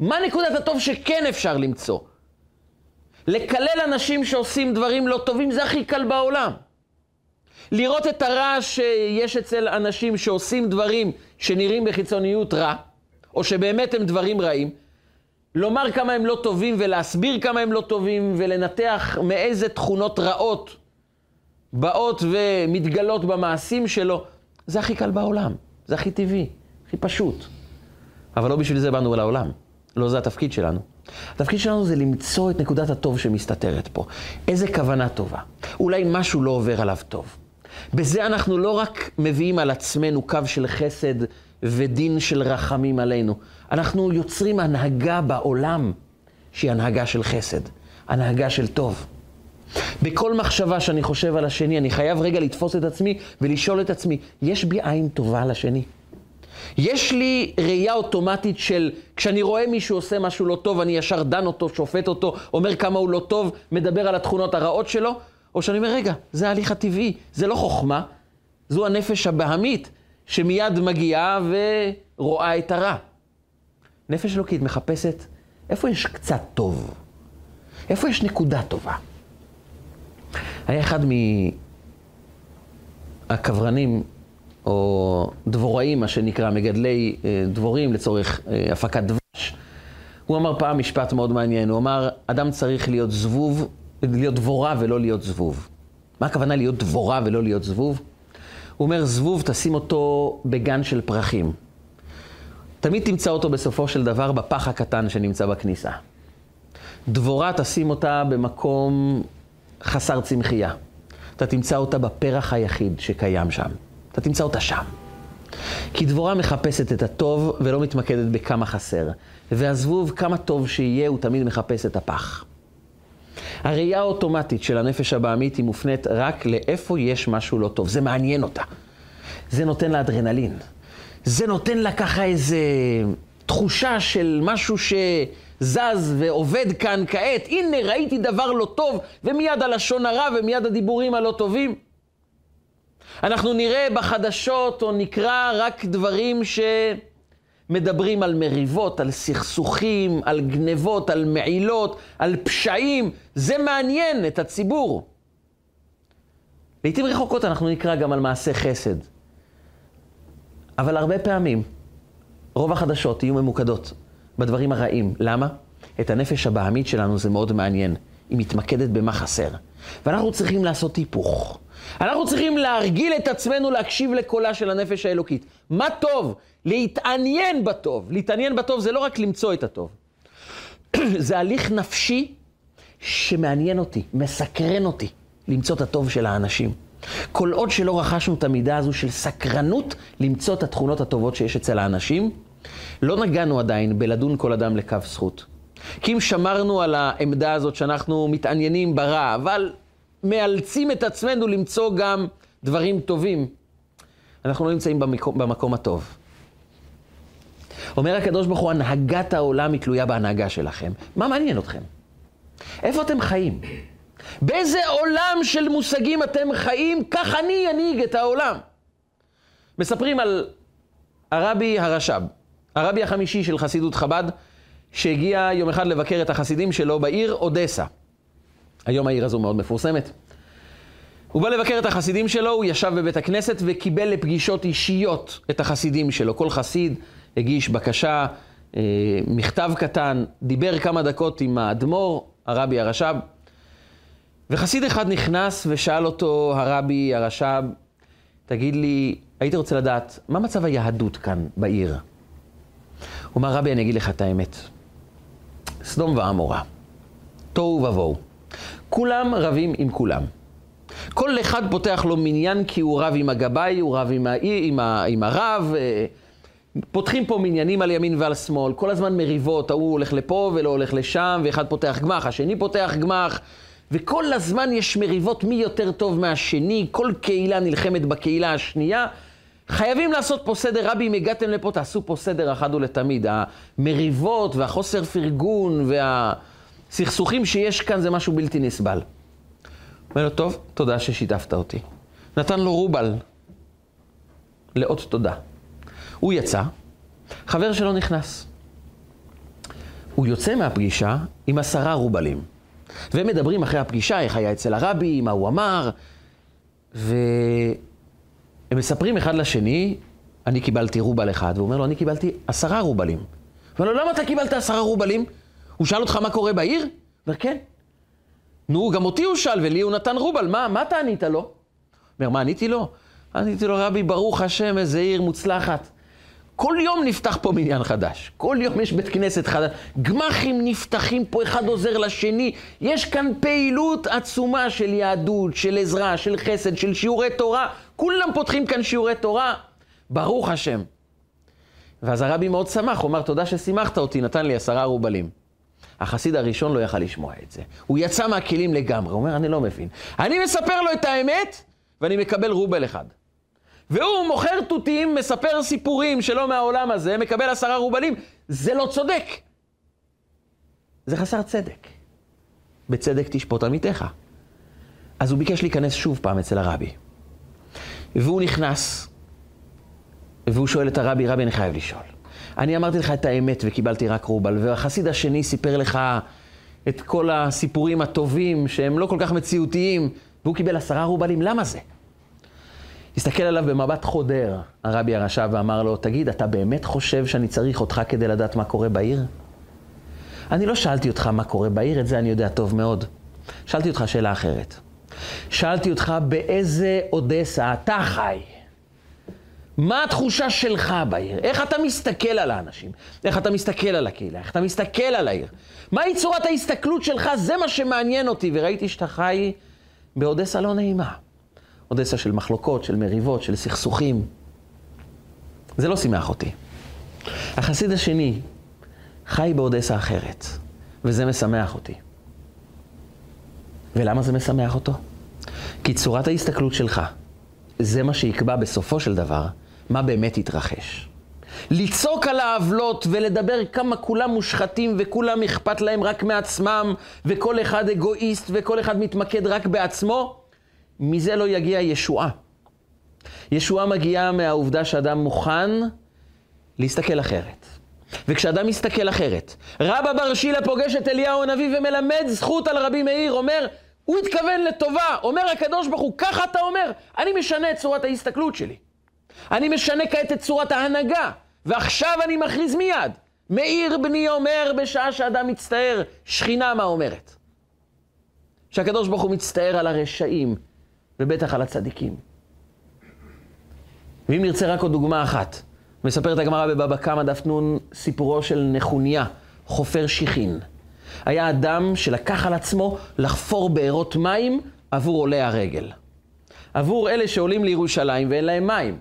מה נקודת הטוב שכן אפשר למצוא? לקלל אנשים שעושים דברים לא טובים זה הכי קל בעולם. לראות את הרע שיש אצל אנשים שעושים דברים שנראים בחיצוניות רע, או שבאמת הם דברים רעים, לומר כמה הם לא טובים ולהסביר כמה הם לא טובים ולנתח מאיזה תכונות רעות באות ומתגלות במעשים שלו, זה הכי קל בעולם, זה הכי טבעי, הכי פשוט. אבל לא בשביל זה באנו לעולם, לא זה התפקיד שלנו. התפקיד שלנו זה למצוא את נקודת הטוב שמסתתרת פה. איזה כוונה טובה. אולי משהו לא עובר עליו טוב. בזה אנחנו לא רק מביאים על עצמנו קו של חסד ודין של רחמים עלינו, אנחנו יוצרים הנהגה בעולם שהיא הנהגה של חסד, הנהגה של טוב. בכל מחשבה שאני חושב על השני, אני חייב רגע לתפוס את עצמי ולשאול את עצמי, יש בי עין טובה לשני? יש לי ראייה אוטומטית של כשאני רואה מישהו עושה משהו לא טוב, אני ישר דן אותו, שופט אותו, אומר כמה הוא לא טוב, מדבר על התכונות הרעות שלו, או שאני אומר, רגע, זה ההליך הטבעי, זה לא חוכמה, זו הנפש הבהמית שמיד מגיעה ורואה את הרע. נפש אלוקית מחפשת איפה יש קצת טוב, איפה יש נקודה טובה. היה אחד מהקברנים או דבוראים, מה שנקרא, מגדלי אה, דבורים לצורך אה, הפקת דבש. הוא אמר פעם משפט מאוד מעניין, הוא אמר, אדם צריך להיות זבוב, להיות דבורה ולא להיות זבוב. מה הכוונה להיות דבורה ולא להיות זבוב? הוא אומר, זבוב, תשים אותו בגן של פרחים. תמיד תמצא אותו בסופו של דבר בפח הקטן שנמצא בכניסה. דבורה, תשים אותה במקום חסר צמחייה. אתה תמצא אותה בפרח היחיד שקיים שם. אתה תמצא אותה שם. כי דבורה מחפשת את הטוב ולא מתמקדת בכמה חסר. והזבוב, כמה טוב שיהיה, הוא תמיד מחפש את הפח. הראייה האוטומטית של הנפש הבעמית היא מופנית רק לאיפה יש משהו לא טוב. זה מעניין אותה. זה נותן לה אדרנלין. זה נותן לה ככה איזה תחושה של משהו שזז ועובד כאן כעת. הנה, ראיתי דבר לא טוב, ומיד הלשון הרע ומיד הדיבורים הלא טובים. אנחנו נראה בחדשות או נקרא רק דברים מדברים על מריבות, על סכסוכים, על גנבות, על מעילות, על פשעים. זה מעניין את הציבור. לעתים רחוקות אנחנו נקרא גם על מעשה חסד. אבל הרבה פעמים, רוב החדשות יהיו ממוקדות בדברים הרעים. למה? את הנפש הבעמית שלנו זה מאוד מעניין. היא מתמקדת במה חסר. ואנחנו צריכים לעשות היפוך. אנחנו צריכים להרגיל את עצמנו להקשיב לקולה של הנפש האלוקית. מה טוב? להתעניין בטוב. להתעניין בטוב זה לא רק למצוא את הטוב. זה הליך נפשי שמעניין אותי, מסקרן אותי, למצוא את הטוב של האנשים. כל עוד שלא רכשנו את המידה הזו של סקרנות למצוא את התכונות הטובות שיש אצל האנשים, לא נגענו עדיין בלדון כל אדם לקו זכות. כי אם שמרנו על העמדה הזאת שאנחנו מתעניינים ברע, אבל מאלצים את עצמנו למצוא גם דברים טובים, אנחנו לא נמצאים במקום, במקום הטוב. אומר הקדוש ברוך הוא, הנהגת העולם היא תלויה בהנהגה שלכם. מה מעניין אתכם? איפה אתם חיים? באיזה עולם של מושגים אתם חיים? כך אני אנהיג את העולם. מספרים על הרבי הרש"ב, הרבי החמישי של חסידות חב"ד, שהגיע יום אחד לבקר את החסידים שלו בעיר אודסה. היום העיר הזו מאוד מפורסמת. הוא בא לבקר את החסידים שלו, הוא ישב בבית הכנסת וקיבל לפגישות אישיות את החסידים שלו. כל חסיד הגיש בקשה, אה, מכתב קטן, דיבר כמה דקות עם האדמו"ר, הרבי הרש"ב, וחסיד אחד נכנס ושאל אותו, הרבי הרש"ב, תגיד לי, הייתי רוצה לדעת, מה מצב היהדות כאן בעיר? הוא אמר, רבי, אני אגיד לך את האמת. סדום ועמורה, תוהו ובוהו. כולם רבים עם כולם. כל אחד פותח לו מניין כי הוא רב עם הגבאי, הוא רב עם, האי, עם, ה, עם הרב. אה, פותחים פה מניינים על ימין ועל שמאל, כל הזמן מריבות, ההוא הולך לפה ולא הולך לשם, ואחד פותח גמח, השני פותח גמח, וכל הזמן יש מריבות מי יותר טוב מהשני, כל קהילה נלחמת בקהילה השנייה. חייבים לעשות פה סדר, רבי, אם הגעתם לפה, תעשו פה סדר אחת ולתמיד. המריבות והחוסר פרגון והסכסוכים שיש כאן זה משהו בלתי נסבל. אומר לו, טוב, תודה ששיתפת אותי. נתן לו רובל לאות תודה. הוא יצא, חבר שלו נכנס. הוא יוצא מהפגישה עם עשרה רובלים. והם מדברים אחרי הפגישה, איך היה אצל הרבי, מה הוא אמר, והם מספרים אחד לשני, אני קיבלתי רובל אחד, והוא אומר לו, אני קיבלתי עשרה רובלים. הוא אומר לו, למה אתה קיבלת עשרה רובלים? הוא שאל אותך מה קורה בעיר? הוא אומר, כן. נו, גם אותי הוא שאל, ולי הוא נתן רובל, מה, מה אתה ענית לו? אומר, מה עניתי לו? עניתי לו, רבי, ברוך השם, איזה עיר מוצלחת. כל יום נפתח פה מניין חדש, כל יום יש בית כנסת חדש, גמחים נפתחים פה, אחד עוזר לשני, יש כאן פעילות עצומה של יהדות, של עזרה, של חסד, של שיעורי תורה, כולם פותחים כאן שיעורי תורה, ברוך השם. ואז הרבי מאוד שמח, הוא אמר, תודה ששימחת אותי, נתן לי עשרה רובלים. החסיד הראשון לא יכל לשמוע את זה. הוא יצא מהכלים לגמרי, הוא אומר, אני לא מבין. אני מספר לו את האמת, ואני מקבל רובל אחד. והוא מוכר תותים, מספר סיפורים שלא מהעולם הזה, מקבל עשרה רובלים, זה לא צודק. זה חסר צדק. בצדק תשפוט עמיתך. אז הוא ביקש להיכנס שוב פעם אצל הרבי. והוא נכנס, והוא שואל את הרבי, רבי, אני חייב לשאול. אני אמרתי לך את האמת וקיבלתי רק רובל, והחסיד השני סיפר לך את כל הסיפורים הטובים שהם לא כל כך מציאותיים, והוא קיבל עשרה רובלים, למה זה? הסתכל עליו במבט חודר, הרבי הרשע, ואמר לו, תגיד, אתה באמת חושב שאני צריך אותך כדי לדעת מה קורה בעיר? אני לא שאלתי אותך מה קורה בעיר, את זה אני יודע טוב מאוד. שאלתי אותך שאלה אחרת. שאלתי אותך באיזה אודסה אתה חי. מה התחושה שלך בעיר? איך אתה מסתכל על האנשים? איך אתה מסתכל על הקהילה? איך אתה מסתכל על העיר? מהי צורת ההסתכלות שלך? זה מה שמעניין אותי, וראיתי שאתה חי באודסה לא נעימה. אודסה של מחלוקות, של מריבות, של סכסוכים. זה לא שימח אותי. החסיד השני חי באודסה אחרת, וזה משמח אותי. ולמה זה משמח אותו? כי צורת ההסתכלות שלך, זה מה שיקבע בסופו של דבר מה באמת יתרחש. לצעוק על העוולות ולדבר כמה כולם מושחתים וכולם אכפת להם רק מעצמם וכל אחד אגואיסט וכל אחד מתמקד רק בעצמו, מזה לא יגיע ישועה. ישועה מגיעה מהעובדה שאדם מוכן להסתכל אחרת. וכשאדם מסתכל אחרת, רבא בר שילה פוגש את אליהו הנביא ומלמד זכות על רבי מאיר, אומר, הוא התכוון לטובה, אומר הקדוש ברוך הוא, ככה אתה אומר, אני משנה את צורת ההסתכלות שלי. אני משנה כעת את צורת ההנהגה, ועכשיו אני מכריז מיד. מאיר בני אומר בשעה שאדם מצטער, שכינה מה אומרת? שהקדוש ברוך הוא מצטער על הרשעים, ובטח על הצדיקים. ואם נרצה רק עוד דוגמה אחת, מספרת הגמרא בבבא קמא דף נ' סיפורו של נחוניה, חופר שיחין. היה אדם שלקח על עצמו לחפור בארות מים עבור עולי הרגל. עבור אלה שעולים לירושלים ואין להם מים.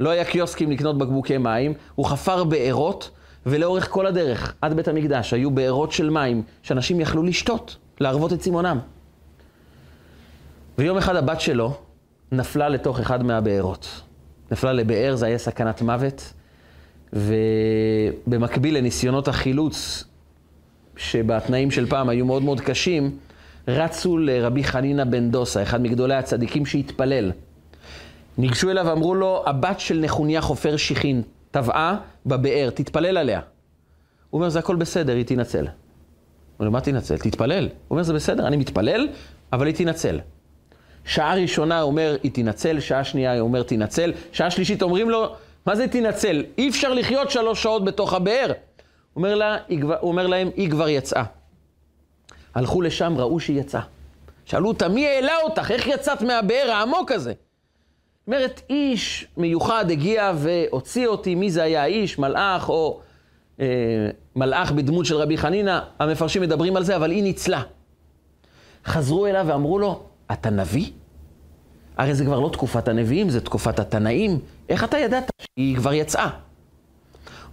לא היה קיוסקים לקנות בקבוקי מים, הוא חפר בארות, ולאורך כל הדרך, עד בית המקדש, היו בארות של מים שאנשים יכלו לשתות, להרוות את צימונם. ויום אחד הבת שלו נפלה לתוך אחד מהבארות. נפלה לבאר, זה היה סכנת מוות, ובמקביל לניסיונות החילוץ, שבתנאים של פעם היו מאוד מאוד קשים, רצו לרבי חנינא בן דוסה, אחד מגדולי הצדיקים שהתפלל. ניגשו אליו ואמרו לו, הבת של נחוניה חופר שיחין טבעה בבאר, תתפלל עליה. הוא אומר, זה הכל בסדר, היא תינצל. הוא אומר, מה תינצל? תתפלל. הוא אומר, זה בסדר, אני מתפלל, אבל היא תינצל. שעה ראשונה אומר, היא תינצל, שעה שנייה הוא אומר, תינצל, שעה שלישית אומרים לו, מה זה תינצל? אי אפשר לחיות שלוש שעות בתוך הבאר. הוא אומר, לה, הוא אומר להם, היא כבר יצאה. הלכו לשם, ראו שהיא יצאה. שאלו אותה, מי העלה אותך? איך יצאת מהבאר העמוק הזה? אומרת, איש מיוחד הגיע והוציא אותי, מי זה היה האיש, מלאך או אה, מלאך בדמות של רבי חנינא, המפרשים מדברים על זה, אבל היא ניצלה. חזרו אליו ואמרו לו, אתה נביא? הרי זה כבר לא תקופת הנביאים, זה תקופת התנאים. איך אתה ידעת שהיא כבר יצאה?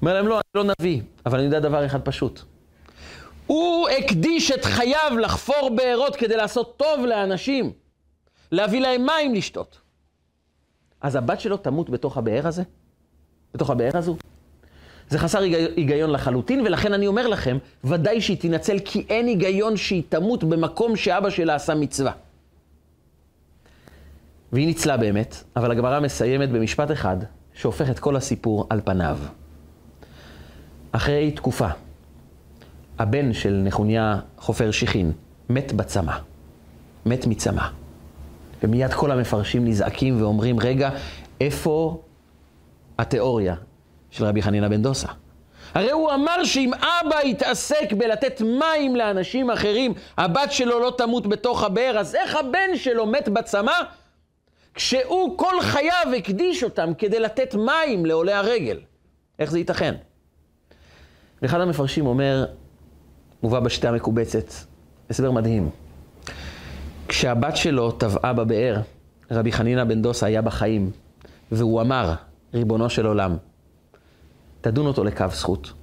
אומר להם, לא, אני לא נביא, אבל אני יודע דבר אחד פשוט. הוא הקדיש את חייו לחפור בארות כדי לעשות טוב לאנשים, להביא להם מים לשתות. אז הבת שלו תמות בתוך הבאר הזה? בתוך הבאר הזו? זה חסר היגיון לחלוטין, ולכן אני אומר לכם, ודאי שהיא תינצל, כי אין היגיון שהיא תמות במקום שאבא שלה עשה מצווה. והיא ניצלה באמת, אבל הגמרא מסיימת במשפט אחד, שהופך את כל הסיפור על פניו. אחרי תקופה, הבן של נחוניה חופר שיחין מת בצמא, מת מצמא. ומיד כל המפרשים נזעקים ואומרים, רגע, איפה התיאוריה של רבי חנינא בן דוסה? הרי הוא אמר שאם אבא יתעסק בלתת מים לאנשים אחרים, הבת שלו לא תמות בתוך הבאר, אז איך הבן שלו מת בצמא כשהוא כל חייו הקדיש אותם כדי לתת מים לעולי הרגל? איך זה ייתכן? ואחד המפרשים אומר, מובא בשיטה המקובצת, הסבר מדהים. כשהבת שלו טבעה בבאר, רבי חנינא בן דוסה היה בחיים, והוא אמר, ריבונו של עולם, תדון אותו לקו זכות.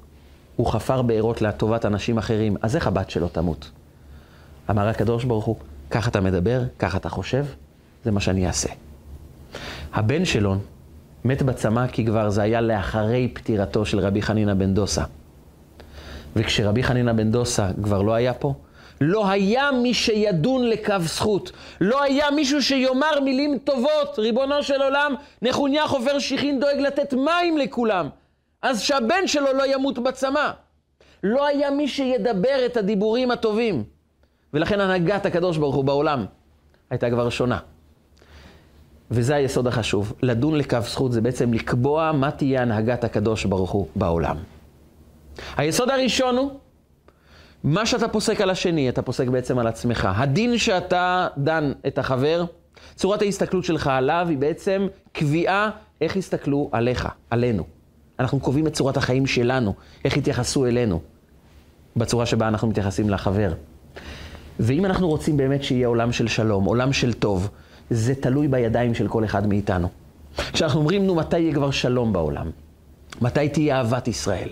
הוא חפר בארות לטובת אנשים אחרים, אז איך הבת שלו תמות? אמר הקדוש ברוך הוא, ככה אתה מדבר, ככה אתה חושב, זה מה שאני אעשה. הבן שלו מת בצמא כי כבר זה היה לאחרי פטירתו של רבי חנינא בן דוסה. וכשרבי חנינא בן דוסה כבר לא היה פה, לא היה מי שידון לקו זכות. לא היה מישהו שיאמר מילים טובות. ריבונו של עולם, נחוניה חופר שיחין דואג לתת מים לכולם. אז שהבן שלו לא ימות בצמא. לא היה מי שידבר את הדיבורים הטובים. ולכן הנהגת הקדוש ברוך הוא בעולם הייתה כבר שונה. וזה היסוד החשוב. לדון לקו זכות זה בעצם לקבוע מה תהיה הנהגת הקדוש ברוך הוא בעולם. היסוד הראשון הוא מה שאתה פוסק על השני, אתה פוסק בעצם על עצמך. הדין שאתה דן את החבר, צורת ההסתכלות שלך עליו היא בעצם קביעה איך יסתכלו עליך, עלינו. אנחנו קובעים את צורת החיים שלנו, איך יתייחסו אלינו, בצורה שבה אנחנו מתייחסים לחבר. ואם אנחנו רוצים באמת שיהיה עולם של שלום, עולם של טוב, זה תלוי בידיים של כל אחד מאיתנו. כשאנחנו אומרים, נו, מתי יהיה כבר שלום בעולם? מתי תהיה אהבת ישראל?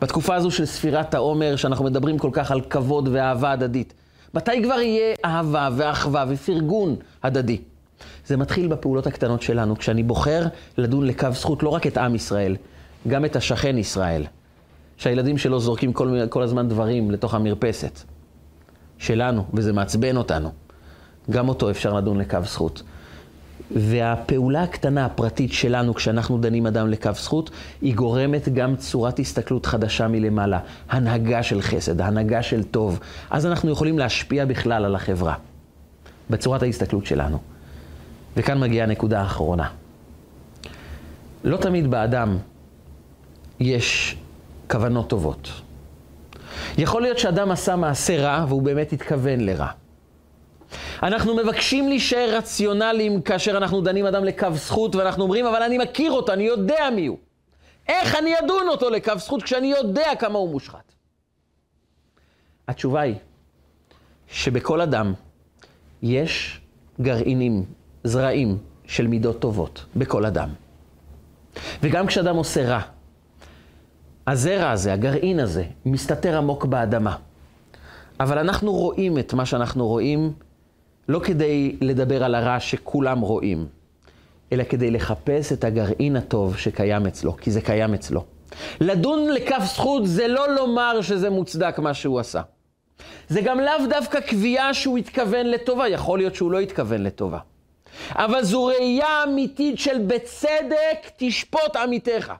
בתקופה הזו של ספירת העומר, שאנחנו מדברים כל כך על כבוד ואהבה הדדית. מתי כבר יהיה אהבה ואחווה ופרגון הדדי? זה מתחיל בפעולות הקטנות שלנו, כשאני בוחר לדון לקו זכות לא רק את עם ישראל, גם את השכן ישראל, שהילדים שלו זורקים כל, כל הזמן דברים לתוך המרפסת שלנו, וזה מעצבן אותנו. גם אותו אפשר לדון לקו זכות. והפעולה הקטנה הפרטית שלנו כשאנחנו דנים אדם לקו זכות, היא גורמת גם צורת הסתכלות חדשה מלמעלה. הנהגה של חסד, הנהגה של טוב. אז אנחנו יכולים להשפיע בכלל על החברה, בצורת ההסתכלות שלנו. וכאן מגיעה הנקודה האחרונה. לא תמיד באדם יש כוונות טובות. יכול להיות שאדם עשה מעשה רע והוא באמת התכוון לרע. אנחנו מבקשים להישאר רציונליים כאשר אנחנו דנים אדם לקו זכות, ואנחנו אומרים, אבל אני מכיר אותו, אני יודע מי הוא. איך אני אדון אותו לקו זכות כשאני יודע כמה הוא מושחת? התשובה היא שבכל אדם יש גרעינים, זרעים של מידות טובות, בכל אדם. וגם כשאדם עושה רע, הזרע הזה, הגרעין הזה, מסתתר עמוק באדמה. אבל אנחנו רואים את מה שאנחנו רואים לא כדי לדבר על הרע שכולם רואים, אלא כדי לחפש את הגרעין הטוב שקיים אצלו, כי זה קיים אצלו. לדון לכף זכות זה לא לומר שזה מוצדק מה שהוא עשה. זה גם לאו דווקא קביעה שהוא התכוון לטובה, יכול להיות שהוא לא התכוון לטובה. אבל זו ראייה אמיתית של בצדק תשפוט עמיתך.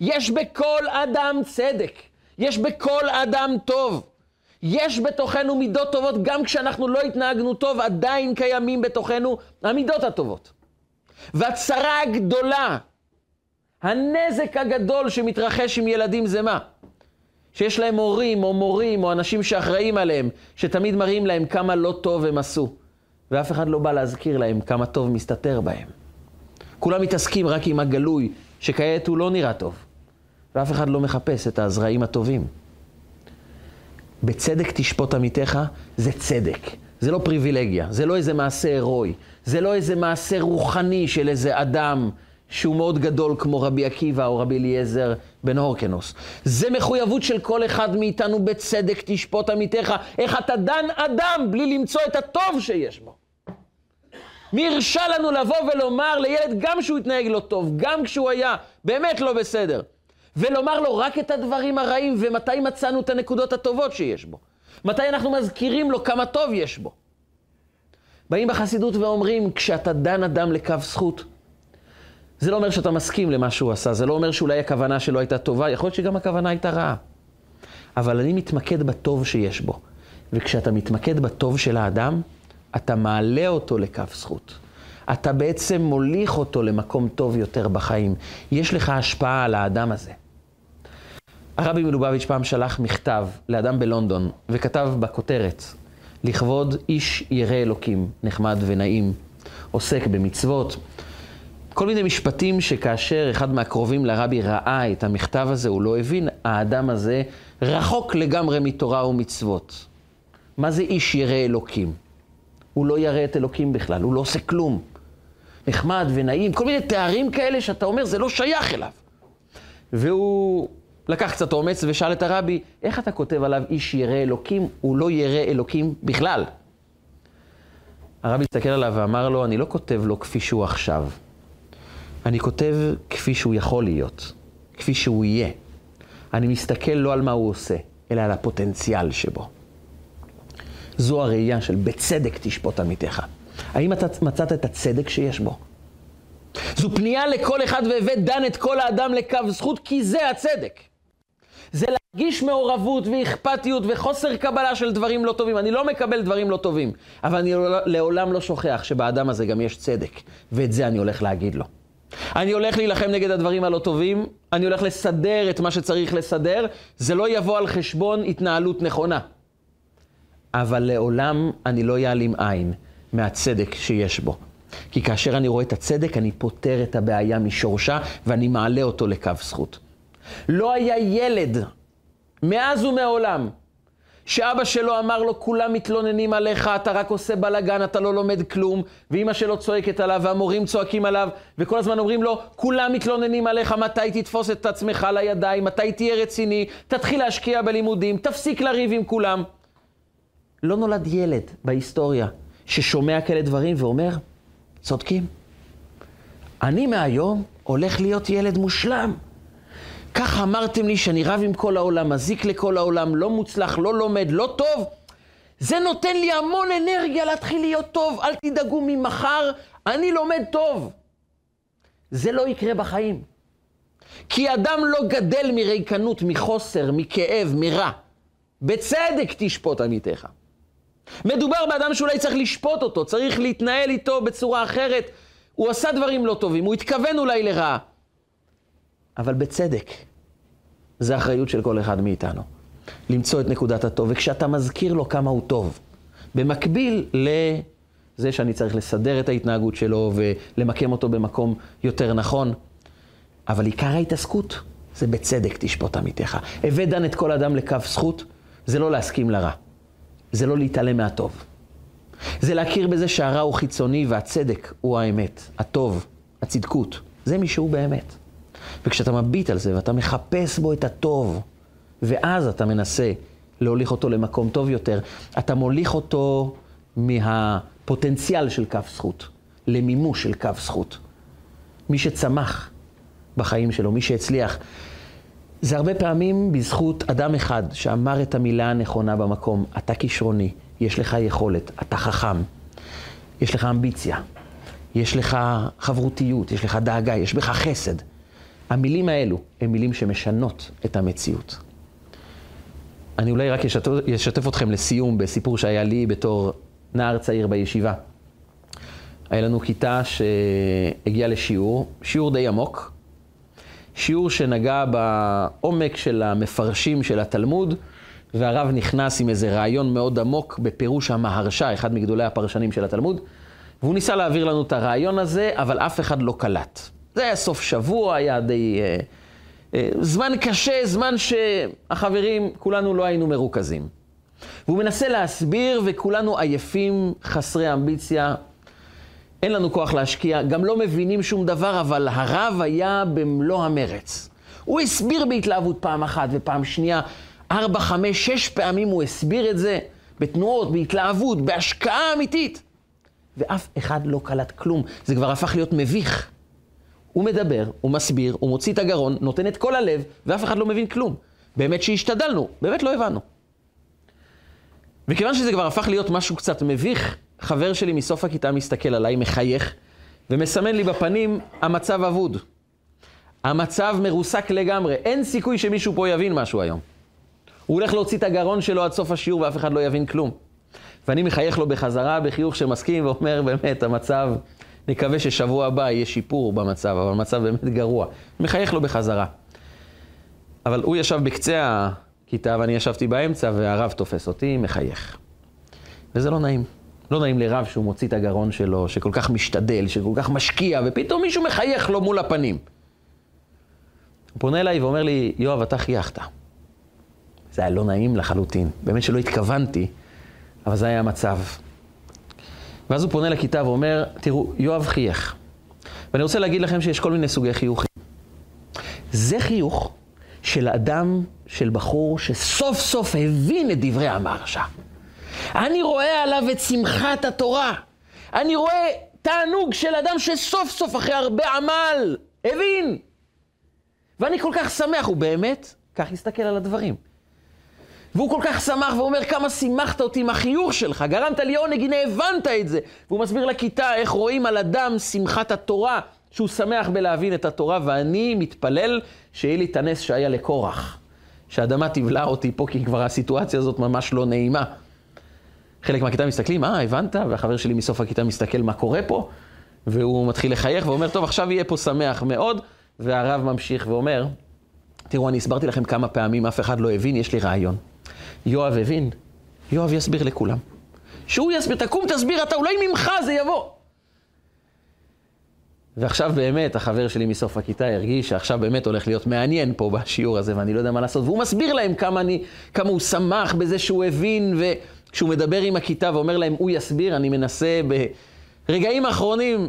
יש בכל אדם צדק, יש בכל אדם טוב. יש בתוכנו מידות טובות, גם כשאנחנו לא התנהגנו טוב, עדיין קיימים בתוכנו המידות הטובות. והצרה הגדולה, הנזק הגדול שמתרחש עם ילדים זה מה? שיש להם הורים או מורים או אנשים שאחראים עליהם, שתמיד מראים להם כמה לא טוב הם עשו, ואף אחד לא בא להזכיר להם כמה טוב מסתתר בהם. כולם מתעסקים רק עם הגלוי, שכעת הוא לא נראה טוב, ואף אחד לא מחפש את הזרעים הטובים. בצדק תשפוט עמיתך, זה צדק. זה לא פריבילגיה, זה לא איזה מעשה הירואי, זה לא איזה מעשה רוחני של איזה אדם שהוא מאוד גדול כמו רבי עקיבא או רבי אליעזר בן הורקנוס. זה מחויבות של כל אחד מאיתנו בצדק תשפוט עמיתך. איך אתה דן אדם בלי למצוא את הטוב שיש בו. מי הרשה לנו לבוא ולומר לילד גם כשהוא התנהג לא טוב, גם כשהוא היה באמת לא בסדר. ולומר לו רק את הדברים הרעים, ומתי מצאנו את הנקודות הטובות שיש בו. מתי אנחנו מזכירים לו כמה טוב יש בו. באים בחסידות ואומרים, כשאתה דן אדם לקו זכות, זה לא אומר שאתה מסכים למה שהוא עשה, זה לא אומר שאולי הכוונה שלו הייתה טובה, יכול להיות שגם הכוונה הייתה רעה. אבל אני מתמקד בטוב שיש בו. וכשאתה מתמקד בטוב של האדם, אתה מעלה אותו לקו זכות. אתה בעצם מוליך אותו למקום טוב יותר בחיים. יש לך השפעה על האדם הזה. הרבי מלובביץ' פעם שלח מכתב לאדם בלונדון, וכתב בכותרת, לכבוד איש ירא אלוקים, נחמד ונעים, עוסק במצוות. כל מיני משפטים שכאשר אחד מהקרובים לרבי ראה את המכתב הזה, הוא לא הבין, האדם הזה רחוק לגמרי מתורה ומצוות. מה זה איש ירא אלוקים? הוא לא ירא את אלוקים בכלל, הוא לא עושה כלום. נחמד ונעים, כל מיני תארים כאלה שאתה אומר, זה לא שייך אליו. והוא לקח קצת אומץ ושאל את הרבי, איך אתה כותב עליו איש ירא אלוקים? הוא לא ירא אלוקים בכלל. הרבי הסתכל עליו ואמר לו, אני לא כותב לו כפי שהוא עכשיו. אני כותב כפי שהוא יכול להיות, כפי שהוא יהיה. אני מסתכל לא על מה הוא עושה, אלא על הפוטנציאל שבו. זו הראייה של בצדק תשפוט עמיתך. האם אתה מצאת את הצדק שיש בו? זו פנייה לכל אחד והבאת דן את כל האדם לקו זכות, כי זה הצדק. זה להרגיש מעורבות ואכפתיות וחוסר קבלה של דברים לא טובים. אני לא מקבל דברים לא טובים, אבל אני לעולם לא שוכח שבאדם הזה גם יש צדק, ואת זה אני הולך להגיד לו. אני הולך להילחם נגד הדברים הלא טובים, אני הולך לסדר את מה שצריך לסדר, זה לא יבוא על חשבון התנהלות נכונה. אבל לעולם אני לא אעלים עין מהצדק שיש בו. כי כאשר אני רואה את הצדק, אני פותר את הבעיה משורשה, ואני מעלה אותו לקו זכות. לא היה ילד, מאז ומעולם, שאבא שלו אמר לו, כולם מתלוננים עליך, אתה רק עושה בלאגן, אתה לא לומד כלום, ואימא שלו צועקת עליו, והמורים צועקים עליו, וכל הזמן אומרים לו, כולם מתלוננים עליך, מתי תתפוס את עצמך לידיים, מתי תהיה רציני, תתחיל להשקיע בלימודים, תפסיק לריב עם כולם. לא נולד ילד בהיסטוריה ששומע כאלה דברים ואומר, צודקים. אני מהיום הולך להיות ילד מושלם. ככה אמרתם לי שאני רב עם כל העולם, מזיק לכל העולם, לא מוצלח, לא לומד, לא טוב. זה נותן לי המון אנרגיה להתחיל להיות טוב. אל תדאגו, ממחר אני לומד טוב. זה לא יקרה בחיים. כי אדם לא גדל מריקנות, מחוסר, מכאב, מרע. בצדק תשפוט עמיתך. מדובר באדם שאולי צריך לשפוט אותו, צריך להתנהל איתו בצורה אחרת. הוא עשה דברים לא טובים, הוא התכוון אולי לרעה. אבל בצדק, זה אחריות של כל אחד מאיתנו. למצוא את נקודת הטוב, וכשאתה מזכיר לו כמה הוא טוב, במקביל לזה שאני צריך לסדר את ההתנהגות שלו ולמקם אותו במקום יותר נכון, אבל עיקר ההתעסקות זה בצדק תשפוט עמיתך. הבא דן את כל אדם לקו זכות, זה לא להסכים לרע. זה לא להתעלם מהטוב. זה להכיר בזה שהרע הוא חיצוני והצדק הוא האמת, הטוב, הצדקות. זה מי שהוא באמת. וכשאתה מביט על זה ואתה מחפש בו את הטוב, ואז אתה מנסה להוליך אותו למקום טוב יותר, אתה מוליך אותו מהפוטנציאל של כף זכות, למימוש של כף זכות. מי שצמח בחיים שלו, מי שהצליח, זה הרבה פעמים בזכות אדם אחד שאמר את המילה הנכונה במקום, אתה כישרוני, יש לך יכולת, אתה חכם, יש לך אמביציה, יש לך חברותיות, יש לך דאגה, יש בך חסד. המילים האלו הן מילים שמשנות את המציאות. אני אולי רק אשתף, אשתף אתכם לסיום בסיפור שהיה לי בתור נער צעיר בישיבה. היה לנו כיתה שהגיעה לשיעור, שיעור די עמוק, שיעור שנגע בעומק של המפרשים של התלמוד, והרב נכנס עם איזה רעיון מאוד עמוק בפירוש המהרש"א, אחד מגדולי הפרשנים של התלמוד, והוא ניסה להעביר לנו את הרעיון הזה, אבל אף אחד לא קלט. זה היה סוף שבוע, היה די... אה, אה, זמן קשה, זמן שהחברים, כולנו לא היינו מרוכזים. והוא מנסה להסביר, וכולנו עייפים, חסרי אמביציה, אין לנו כוח להשקיע, גם לא מבינים שום דבר, אבל הרב היה במלוא המרץ. הוא הסביר בהתלהבות פעם אחת ופעם שנייה, ארבע, חמש, שש פעמים הוא הסביר את זה, בתנועות, בהתלהבות, בהשקעה אמיתית. ואף אחד לא קלט כלום, זה כבר הפך להיות מביך. הוא מדבר, הוא מסביר, הוא מוציא את הגרון, נותן את כל הלב, ואף אחד לא מבין כלום. באמת שהשתדלנו, באמת לא הבנו. וכיוון שזה כבר הפך להיות משהו קצת מביך, חבר שלי מסוף הכיתה מסתכל עליי, מחייך, ומסמן לי בפנים, המצב אבוד. המצב מרוסק לגמרי, אין סיכוי שמישהו פה יבין משהו היום. הוא הולך להוציא את הגרון שלו עד סוף השיעור ואף אחד לא יבין כלום. ואני מחייך לו בחזרה בחיוך שמסכים ואומר, באמת, המצב, נקווה ששבוע הבא יהיה שיפור במצב, אבל המצב באמת גרוע. מחייך לו בחזרה. אבל הוא ישב בקצה הכיתה ואני ישבתי באמצע והרב תופס אותי, מחייך. וזה לא נעים. לא נעים לרב שהוא מוציא את הגרון שלו, שכל כך משתדל, שכל כך משקיע, ופתאום מישהו מחייך לו מול הפנים. הוא פונה אליי ואומר לי, יואב, אתה חייכת. זה היה לא נעים לחלוטין. באמת שלא התכוונתי, אבל זה היה המצב. ואז הוא פונה לכיתה ואומר, תראו, יואב חייך. ואני רוצה להגיד לכם שיש כל מיני סוגי חיוכים. זה חיוך של אדם, של בחור, שסוף סוף הבין את דברי המרשה. אני רואה עליו את שמחת התורה. אני רואה תענוג של אדם שסוף סוף, אחרי הרבה עמל, הבין. ואני כל כך שמח, הוא באמת כך הסתכל על הדברים. והוא כל כך שמח ואומר, כמה שימחת אותי עם החיוך שלך, גרמת לי עונג, הנה הבנת את זה. והוא מסביר לכיתה איך רואים על אדם שמחת התורה, שהוא שמח בלהבין את התורה, ואני מתפלל שיהיה לי את הנס שהיה לקורח. שהאדמה תבלע אותי פה, כי כבר הסיטואציה הזאת ממש לא נעימה. חלק מהכיתה מסתכלים, אה, הבנת? והחבר שלי מסוף הכיתה מסתכל מה קורה פה, והוא מתחיל לחייך ואומר, טוב, עכשיו יהיה פה שמח מאוד, והרב ממשיך ואומר, תראו, אני הסברתי לכם כמה פעמים, אף אחד לא הבין, יש לי רעיון. יואב הבין, יואב יסביר לכולם. שהוא יסביר, תקום תסביר אתה, אולי ממך זה יבוא. ועכשיו באמת, החבר שלי מסוף הכיתה הרגיש שעכשיו באמת הולך להיות מעניין פה בשיעור הזה, ואני לא יודע מה לעשות. והוא מסביר להם כמה, אני, כמה הוא שמח בזה שהוא הבין, וכשהוא מדבר עם הכיתה ואומר להם, הוא יסביר, אני מנסה ברגעים האחרונים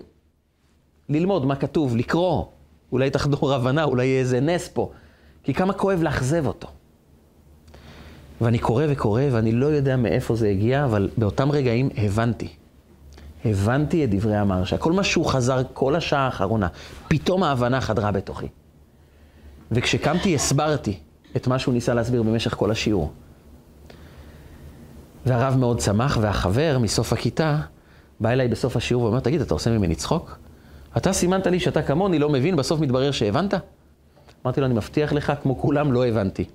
ללמוד מה כתוב, לקרוא. אולי תחדור הבנה, אולי יהיה איזה נס פה. כי כמה כואב לאכזב אותו. ואני קורא וקורא, ואני לא יודע מאיפה זה הגיע, אבל באותם רגעים הבנתי. הבנתי את דברי המרשה. כל מה שהוא חזר כל השעה האחרונה, פתאום ההבנה חדרה בתוכי. וכשקמתי, הסברתי את מה שהוא ניסה להסביר במשך כל השיעור. והרב מאוד שמח, והחבר מסוף הכיתה בא אליי בסוף השיעור ואומר, תגיד, אתה עושה ממני צחוק? אתה סימנת לי שאתה כמוני, לא מבין, בסוף מתברר שהבנת? אמרתי לו, אני מבטיח לך, כמו כולם, לא הבנתי.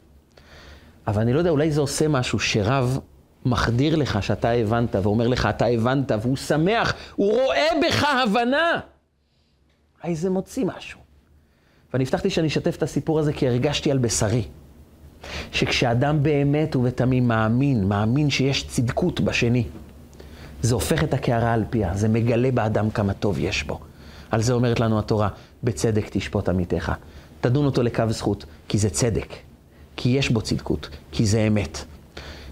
אבל אני לא יודע, אולי זה עושה משהו שרב מחדיר לך שאתה הבנת, ואומר לך, אתה הבנת, והוא שמח, הוא רואה בך הבנה. אולי זה מוציא משהו. ואני הבטחתי שאני אשתף את הסיפור הזה כי הרגשתי על בשרי. שכשאדם באמת ובתמים מאמין, מאמין שיש צדקות בשני, זה הופך את הקערה על פיה, זה מגלה באדם כמה טוב יש בו. על זה אומרת לנו התורה, בצדק תשפוט עמיתך. תדון אותו לקו זכות, כי זה צדק, כי יש בו צדקות, כי זה אמת.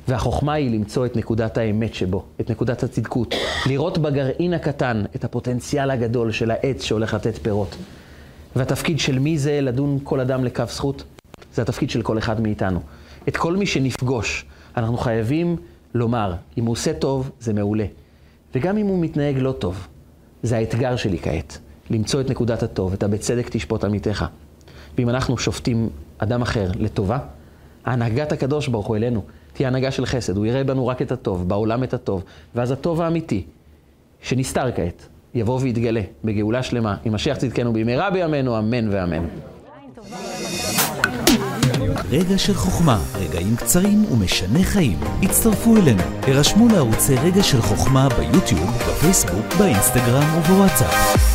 והחוכמה היא למצוא את נקודת האמת שבו, את נקודת הצדקות, לראות בגרעין הקטן את הפוטנציאל הגדול של העץ שהולך לתת פירות. והתפקיד של מי זה לדון כל אדם לקו זכות? זה התפקיד של כל אחד מאיתנו. את כל מי שנפגוש, אנחנו חייבים לומר, אם הוא עושה טוב, זה מעולה. וגם אם הוא מתנהג לא טוב, זה האתגר שלי כעת, למצוא את נקודת הטוב, את הבצדק תשפוט עמיתך. ואם אנחנו שופטים אדם אחר לטובה, הנהגת הקדוש ברוך הוא אלינו תהיה הנהגה של חסד, הוא יראה בנו רק את הטוב, בעולם את הטוב, ואז הטוב האמיתי, שנסתר כעת, יבוא ויתגלה בגאולה שלמה, עם משיח צדקנו במהרה בימינו, אמן ואמן. רגע של חוכמה, רגעים קצרים ומשנה חיים. הצטרפו אלינו, הרשמו לערוצי רגע של חוכמה ביוטיוב, בפייסבוק, באינסטגרם ובוואטסאפ.